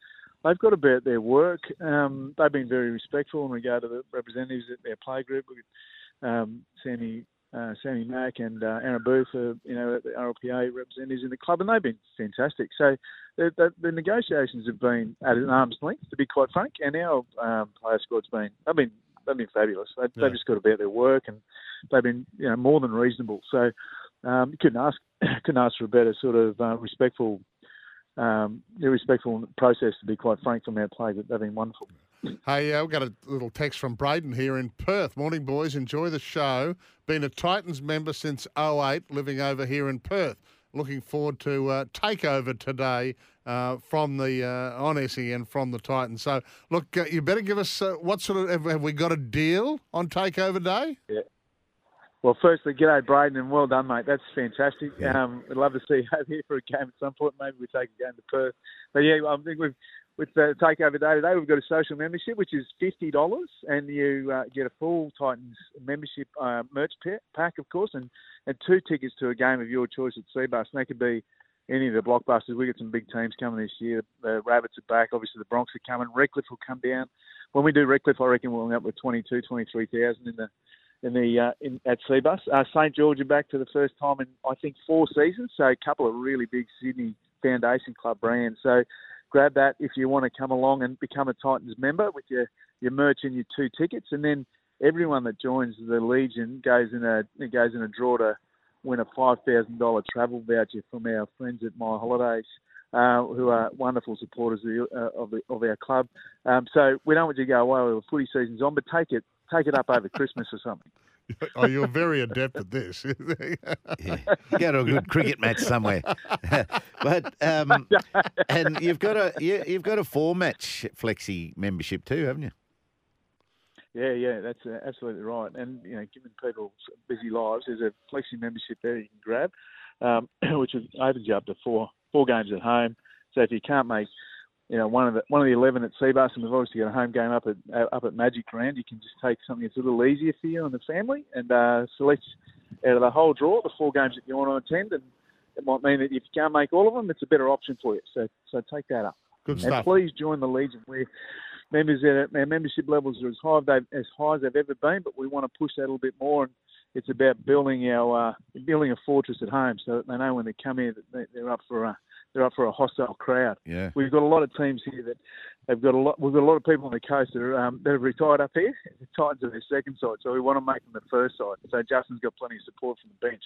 [SPEAKER 8] They've got about their work. Um, they've been very respectful in regard to the representatives at their play group. Um, Sammy uh, Sammy Mack and uh, Aaron Booth are you know the RLPA representatives in the club, and they've been fantastic. So the, the, the negotiations have been at an arm's length, to be quite frank, and our um, player squad's been they've been they've been fabulous. They've,
[SPEAKER 1] Yeah.
[SPEAKER 8] they've just got about their work, and they've been you know more than reasonable. So um, you couldn't ask couldn't ask for a better sort of uh, respectful, um, respectful process. To be quite frank, from our players, they've been wonderful.
[SPEAKER 1] Hey, uh, we've got a little text from Braden here in Perth. Morning, boys. Enjoy the show. Been a Titans member since 08, living over here in Perth. Looking forward to uh, takeover today uh, from the uh, on SEN from the Titans. So, look, uh, you better give us uh, what sort of have, have we got a deal on takeover day?
[SPEAKER 8] Yeah. Well, firstly, g'day, Braden, and well done, mate. That's fantastic.
[SPEAKER 2] Yeah.
[SPEAKER 8] Um, we'd love to see you over here for a game at some point. Maybe we take a game to Perth. But yeah, I think we've with the takeover day today, we've got a social membership, which is fifty dollars, and you uh, get a full Titans membership uh, merch pack, of course, and, and two tickets to a game of your choice at Cbus. And that could be any of the blockbusters. We've got some big teams coming this year. The Rabbits are back. Obviously, the Bronx are coming. Redcliffe will come down. When we do Redcliffe, I reckon we'll end up with 22, 23,000 in the in the uh, in, at Cbus. Uh, St George are back for the first time in I think four seasons. So a couple of really big Sydney Foundation Club brands. So grab that if you want to come along and become a Titans member with your your merch and your two tickets, and then everyone that joins the Legion goes in a goes in a draw to win a five thousand dollar travel voucher from our friends at My Holidays. Uh, who are wonderful supporters of, the, uh, of, the, of our club. Um, so we don't want you to go away while the footy season's on, but take it take it up over Christmas or something.
[SPEAKER 1] Oh, you're very adept at this.
[SPEAKER 2] Yeah. Go to a good cricket match somewhere. but um, and you've got a you, you've got a four match flexi membership too, haven't you?
[SPEAKER 8] Yeah, yeah, that's uh, absolutely right. And you know, given people's busy lives, there's a flexi membership there you can grab, um, which is- opens you up to four four games at home. So if you can't make, you know, one of the one of the eleven at Cbus, and we've obviously got a home game up at uh, up at Magic Round, you can just take something that's a little easier for you and the family, and uh, select out of the whole draw the four games that you want to attend, and it might mean that if you can't make all of them, it's a better option for you. So so take that up.
[SPEAKER 1] Good
[SPEAKER 8] And
[SPEAKER 1] stuff.
[SPEAKER 8] please join the Legion. We're members at our membership levels are as high as they've, as high as they've ever been, but we want to push that a little bit more. And it's about building our uh, building a fortress at home, so that they know when they come here that they- they're up for a they're up for a hostile crowd.
[SPEAKER 2] Yeah.
[SPEAKER 8] We've got a lot of teams here that they've got a lot. We've got a lot of people on the coast that are um, that have retired up here. The Titans are their second side, so we want to make them the first side. So Justin's got plenty of support from the bench.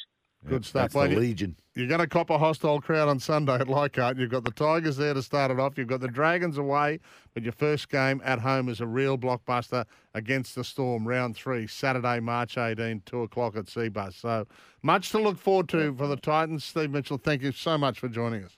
[SPEAKER 1] Good stuff.
[SPEAKER 2] That's the
[SPEAKER 1] you-
[SPEAKER 2] Legion.
[SPEAKER 1] You're going to cop a hostile crowd on Sunday at Leichhardt. You've got the Tigers there to start it off. You've got the Dragons away, but your first game at home is a real blockbuster against the Storm, round three, Saturday, March 18, 2 o'clock at Cbus. So much to look forward to for the Titans. Steve Mitchell, thank you so much for joining us.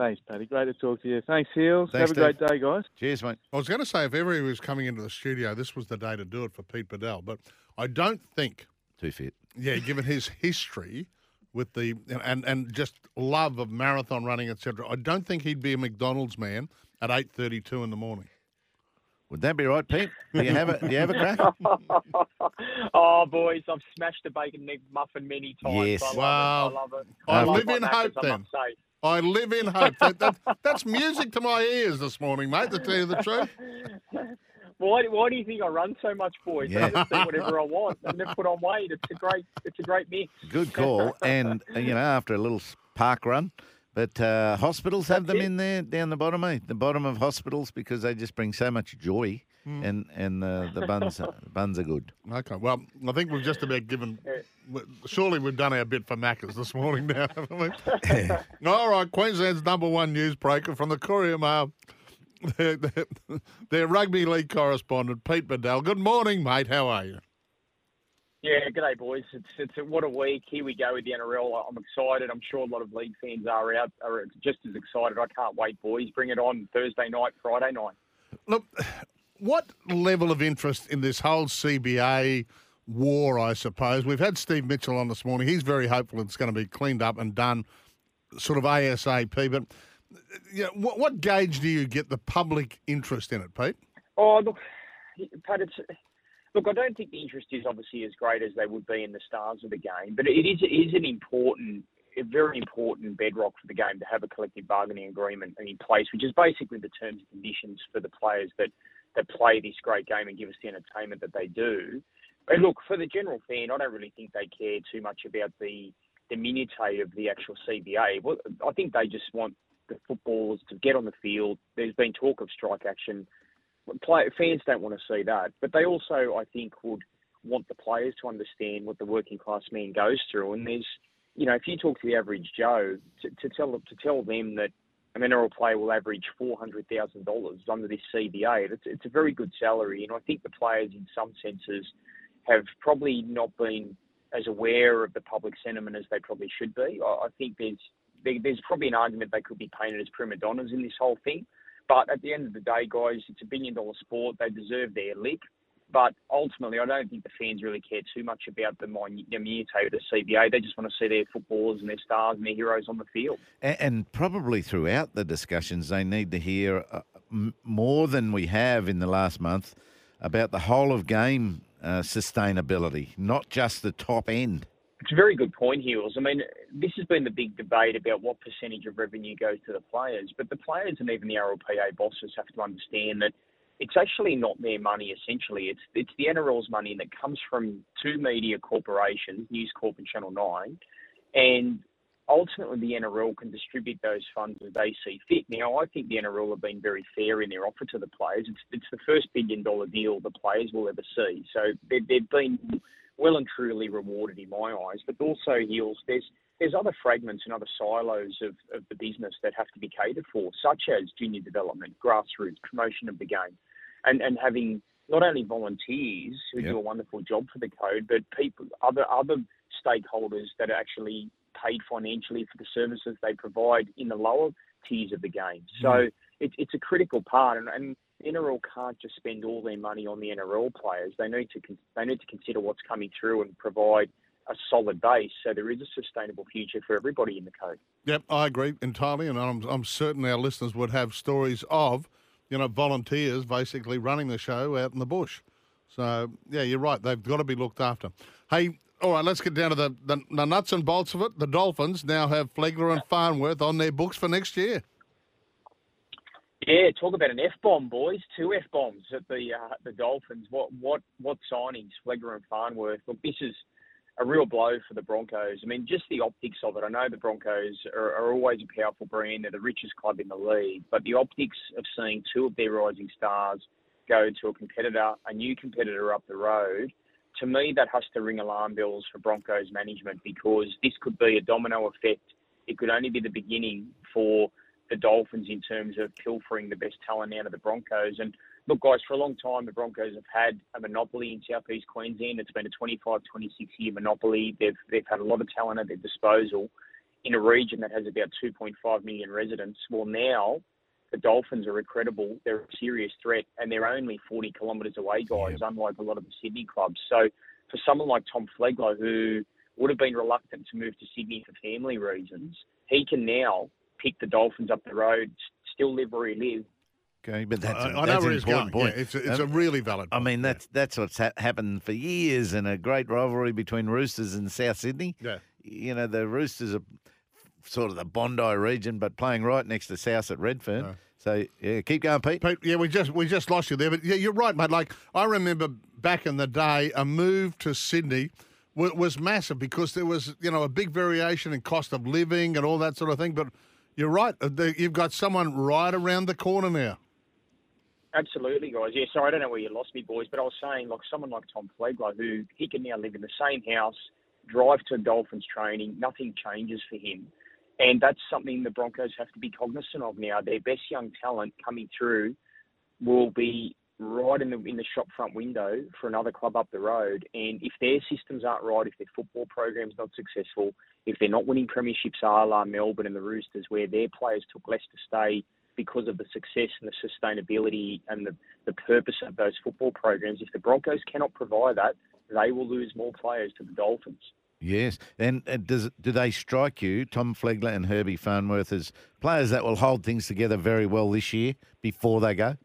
[SPEAKER 8] Thanks, Paddy. Great to talk to you. Thanks, Heels.
[SPEAKER 2] Thanks,
[SPEAKER 8] Have a great day, guys.
[SPEAKER 2] Cheers, mate.
[SPEAKER 1] I was going to say, if ever he was coming into the studio, this was the day to do it for Pete Badel, but I don't think
[SPEAKER 2] Too fit.
[SPEAKER 1] Yeah, given his history with the and and just love of marathon running, etc. I don't think he'd be a McDonald's man at eight thirty-two in the morning.
[SPEAKER 2] Would that be right, Pete? Do you have a do you have a crack?
[SPEAKER 9] oh, boys, I've smashed a bacon egg muffin many times.
[SPEAKER 2] Yes.
[SPEAKER 9] I love
[SPEAKER 1] Wow.
[SPEAKER 9] it. I love it.
[SPEAKER 1] I
[SPEAKER 9] love
[SPEAKER 1] live in
[SPEAKER 9] knackers,
[SPEAKER 1] hope
[SPEAKER 9] I
[SPEAKER 1] then.
[SPEAKER 9] Must say.
[SPEAKER 1] I live in hope. That, that, that's music to my ears this morning, mate. To tell you the truth.
[SPEAKER 9] Why, why do you think I run so much, boys?
[SPEAKER 2] Yeah.
[SPEAKER 9] I just do whatever I want. I never put on weight. It's a great, it's a great mix.
[SPEAKER 2] Good call. And uh, you know, after a little park run, but uh, hospitals have them
[SPEAKER 9] it.
[SPEAKER 2] in there down the bottom, eh? The bottom of hospitals because they just bring so much joy. And and uh, the buns are- buns are good.
[SPEAKER 1] Okay. Well, I think we've just about given. Surely we've done our bit for Macca's this morning now, haven't we? All right. Queensland's number one newsbreaker from the Courier Mail. Their, their, their rugby league correspondent, Pete Badel. Good morning, mate. How are you?
[SPEAKER 9] Yeah, good day, boys. It's it's a, what a week. Here we go with the NRL. I'm excited. I'm sure a lot of league fans are out are just as excited. I can't wait, boys. Bring it on Thursday night, Friday night.
[SPEAKER 1] Look, what level of interest in this whole CBA war, I suppose? We've had Steve Mitchell on this morning. He's very hopeful it's going to be cleaned up and done sort of ASAP. But you know, what, what gauge do you get the public interest in it, Pete?
[SPEAKER 9] Oh, look, Pat, it's look. I don't think the interest is obviously as great as they would be in the stars of the game, but it is it is an important, a very important bedrock for the game to have a collective bargaining agreement in place, which is basically the terms and conditions for the players that that play this great game and give us the entertainment that they do. But look, for the general fan, I don't really think they care too much about the the minutiae of the actual CBA. Well, I think they just want the footballers to get on the field. There's been talk of strike action play, fans don't want to see that, but they also, I think, would want the players to understand what the working class man goes through. And there's, you know, if you talk to the average Joe, to, to tell to tell them that an NRL player will average four hundred thousand dollars under this CBA, it's, it's a very good salary. And I think the players, in some senses, have probably not been as aware of the public sentiment as they probably should be. I, I think there's there, there's probably an argument they could be painted as prima donnas in this whole thing. But at the end of the day, guys, it's a billion dollar sport. They deserve their lick. But ultimately, I don't think the fans really care too much about the minutiae of the CBA. They just want to see their footballers and their stars and their heroes on the field.
[SPEAKER 2] And, and probably throughout the discussions, they need to hear uh, m- more than we have in the last month about the whole of game uh, sustainability, not just the top end.
[SPEAKER 9] It's a very good point, Hills. I mean, this has been the big debate about what percentage of revenue goes to the players, but the players and even the RLPA bosses have to understand that it's actually not their money. Essentially, it's it's the NRL's money that comes from two media corporations, News Corp and Channel Nine, and ultimately the NRL can distribute those funds as they see fit. Now, I think the NRL have been very fair in their offer to the players. It's it's the first billion dollar deal the players will ever see, so they, they've been well and truly rewarded in my eyes. But also, Hills, there's there's other fragments and other silos of, of the business that have to be catered for, such as junior development, grassroots, promotion of the game, and, and having not only volunteers who yep. do a wonderful job for the code, but people, other other stakeholders that are actually paid financially for the services they provide in the lower tiers of the game. So mm. it, it's a critical part, and, and NRL can't just spend all their money on the NRL players. They need to they need to consider what's coming through and provide a solid base so there is a sustainable future for everybody in the code.
[SPEAKER 1] Yep, I agree entirely, and I'm, I'm certain our listeners would have stories of, you know, volunteers basically running the show out in the bush. So yeah, you're right. They've got to be looked after. Hey, all right, let's get down to the, the, the nuts and bolts of it. The Dolphins now have Flegler and Farnworth on their books for next year.
[SPEAKER 9] Yeah, talk about an F bomb, boys. Two F bombs at the uh, the Dolphins. What what what signings, Flegler and Farnworth. Look, this is a real blow for the Broncos. I mean, just the optics of it. I know the Broncos are, are always a powerful brand. They're the richest club in the league, but the optics of seeing two of their rising stars go to a competitor, a new competitor up the road, to me that has to ring alarm bells for Broncos management because this could be a domino effect. It could only be the beginning for the Dolphins in terms of pilfering the best talent out of the Broncos. And look, guys, for a long time, the Broncos have had a monopoly in southeast Queensland. It's been a 25, 26 year monopoly. They've, they've had a lot of talent at their disposal in a region that has about 2.5 million residents. Well, now the Dolphins are incredible. They're a serious threat, and they're only 40 kilometres away, guys, yeah. unlike a lot of the Sydney clubs. So for someone like Tom Flegler, who would have been reluctant to move to Sydney for family reasons, he can now pick the Dolphins up the road, still live where he lives.
[SPEAKER 2] Okay, but that's,
[SPEAKER 1] I,
[SPEAKER 2] I
[SPEAKER 1] know where
[SPEAKER 2] he's
[SPEAKER 1] going.
[SPEAKER 2] Point.
[SPEAKER 1] Yeah, it's a, it's um, a really valid.
[SPEAKER 2] Point. I mean, that's that's what's ha- happened for years, and a great rivalry between Roosters and South Sydney.
[SPEAKER 1] Yeah,
[SPEAKER 2] you know the Roosters are sort of the Bondi region, but playing right next to South at Redfern. Yeah. So yeah, keep going, Pete.
[SPEAKER 1] Pete. Yeah, we just we just lost you there, but yeah, you're right, mate. Like I remember back in the day, a move to Sydney was massive because there was you know a big variation in cost of living and all that sort of thing, but you're right. Uh, you've got someone right around the corner now.
[SPEAKER 9] Absolutely, guys. Yeah, sorry, I don't know where you lost me, boys, but I was saying, like, someone like Tom Flegler, who he can now live in the same house, drive to Dolphins training, nothing changes for him. And that's something the Broncos have to be cognizant of now. Their best young talent coming through will be right in the in the shop front window for another club up the road. And if their systems aren't right, if their football program's not successful, if they're not winning premierships a la Melbourne and the Roosters, where their players took less to stay because of the success and the sustainability and the, the purpose of those football programs, if the Broncos cannot provide that, they will lose more players to the Dolphins.
[SPEAKER 2] Yes, and does do they strike you, Tom Flegler and Herbie Farnworth, as players that will hold things together very well this year before they go?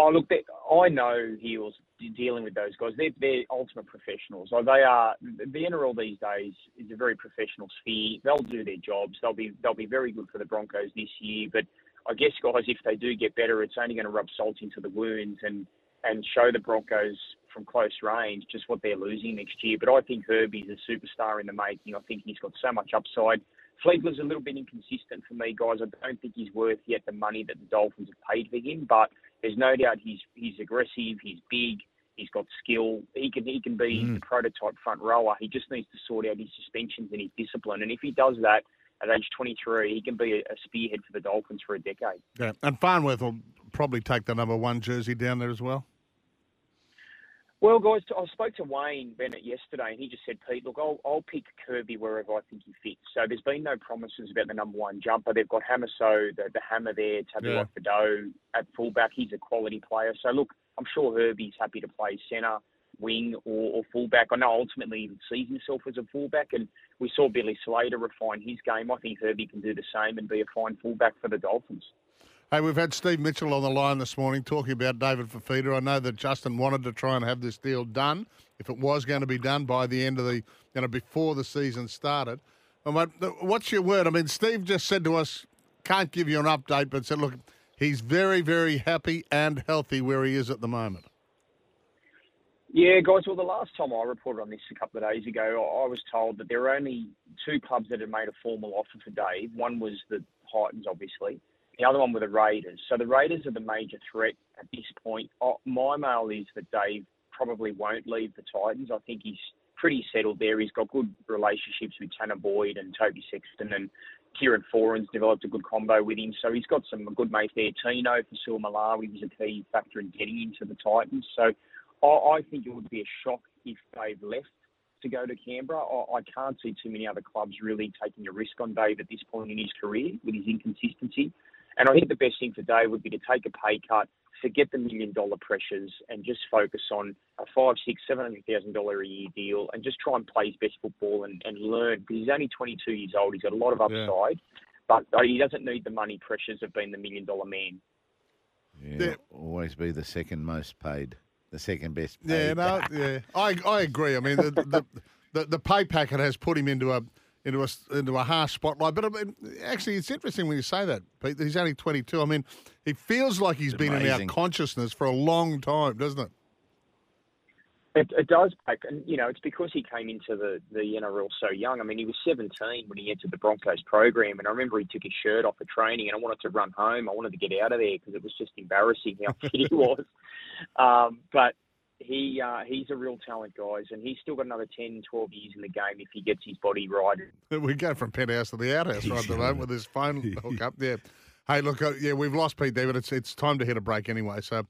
[SPEAKER 9] Oh, look, they, I know Heels dealing with those guys. They're, they're ultimate professionals. Like they are. The NRL these days is a very professional sphere. They'll do their jobs. They'll be they'll be very good for the Broncos this year. But I guess guys, if they do get better, it's only going to rub salt into the wounds and and show the Broncos from close range just what they're losing next year. But I think Herbie's a superstar in the making. I think he's got so much upside. Flegler's a little bit inconsistent for me, guys. I don't think he's worth yet the money that the Dolphins have paid for him, but there's no doubt he's he's aggressive, he's big, He's got skill. He can he can be
[SPEAKER 2] Mm.
[SPEAKER 9] the prototype front rower. He just needs to sort out his suspensions and his discipline. And if he does that at age 23, he can be a, a spearhead for the Dolphins for a decade.
[SPEAKER 1] Yeah, and Farnworth will probably take the number one jersey down there as well.
[SPEAKER 9] Well, guys, I spoke to Wayne Bennett yesterday, and he just said, Pete, look, I'll, I'll pick Herbie wherever I think he fits. So there's been no promises about the number one jumper. They've got Hamiso, the, the hammer there, Tabuai
[SPEAKER 1] Yeah.
[SPEAKER 9] Fidow at fullback. He's a quality player. So, look, I'm sure Herbie's happy to play centre, wing, or, or fullback. I know ultimately he sees himself as a fullback, and we saw Billy Slater refine his game. I think Herbie can do the same and be a fine fullback for the Dolphins.
[SPEAKER 1] Hey, we've had Steve Mitchell on the line this morning talking about David Fifita. I know that Justin wanted to try and have this deal done, if it was going to be done by the end of the, you know, before the season started. What's your word? I mean, Steve just said to us, can't give you an update, but said, look, he's very, very happy and healthy where he is at the moment.
[SPEAKER 9] Yeah, guys. Well, the last time I reported on this a couple of days ago, I I was told that there were only two clubs that had made a formal offer for Dave. One was the Titans, obviously. The other one were the Raiders. So the Raiders are the major threat at this point. Uh, my mail is that Dave probably won't leave the Titans. I think he's pretty settled there. He's got good relationships with Tanner Boyd and Toby Sexton and Kieran Foran's developed a good combo with him. So he's got some good mates there. Tino Fa'asuamaleaui was a key factor in getting into the Titans. So I, I think it would be a shock if Dave left to go to Canberra. I can't see too many other clubs really taking a risk on Dave at this point in his career with his inconsistency. And I think the best thing for Dave would be to take a pay cut, forget the million dollar pressures, and just focus on a five, six, seven hundred thousand dollar a year deal, and just try and play his best football and, and learn because he's only 22 years old. He's got a lot of
[SPEAKER 1] Yeah.
[SPEAKER 9] upside, but he doesn't need the money pressures of being the million dollar man.
[SPEAKER 2] Yeah,
[SPEAKER 1] Yeah.
[SPEAKER 2] always be the second most paid, the second best paid.
[SPEAKER 1] Yeah, no, yeah, I I agree. I mean, the the, the, the pay packet has put him into a into a into a harsh spotlight. But I mean, actually, it's interesting when you say that, Pete. He's only twenty two. I mean, he feels like he's been in our consciousness for a long time, doesn't it?
[SPEAKER 9] It, it does, Pac, and you know it's because he came into the the NRL so young. I mean, he was 17 when he entered the Broncos program, and I remember he took his shirt off at training, and I wanted to run home. I wanted to get out of there because it was just embarrassing how fit he was. Um, but he uh, he's a real talent, guys, and he's still got another 10, 12 years in the game if he gets his body right.
[SPEAKER 1] We go from penthouse to the outhouse right at the moment with his phone hook up. Yeah. Hey, look, uh, yeah, we've lost Pete there, but it's it's time to hit a break anyway. So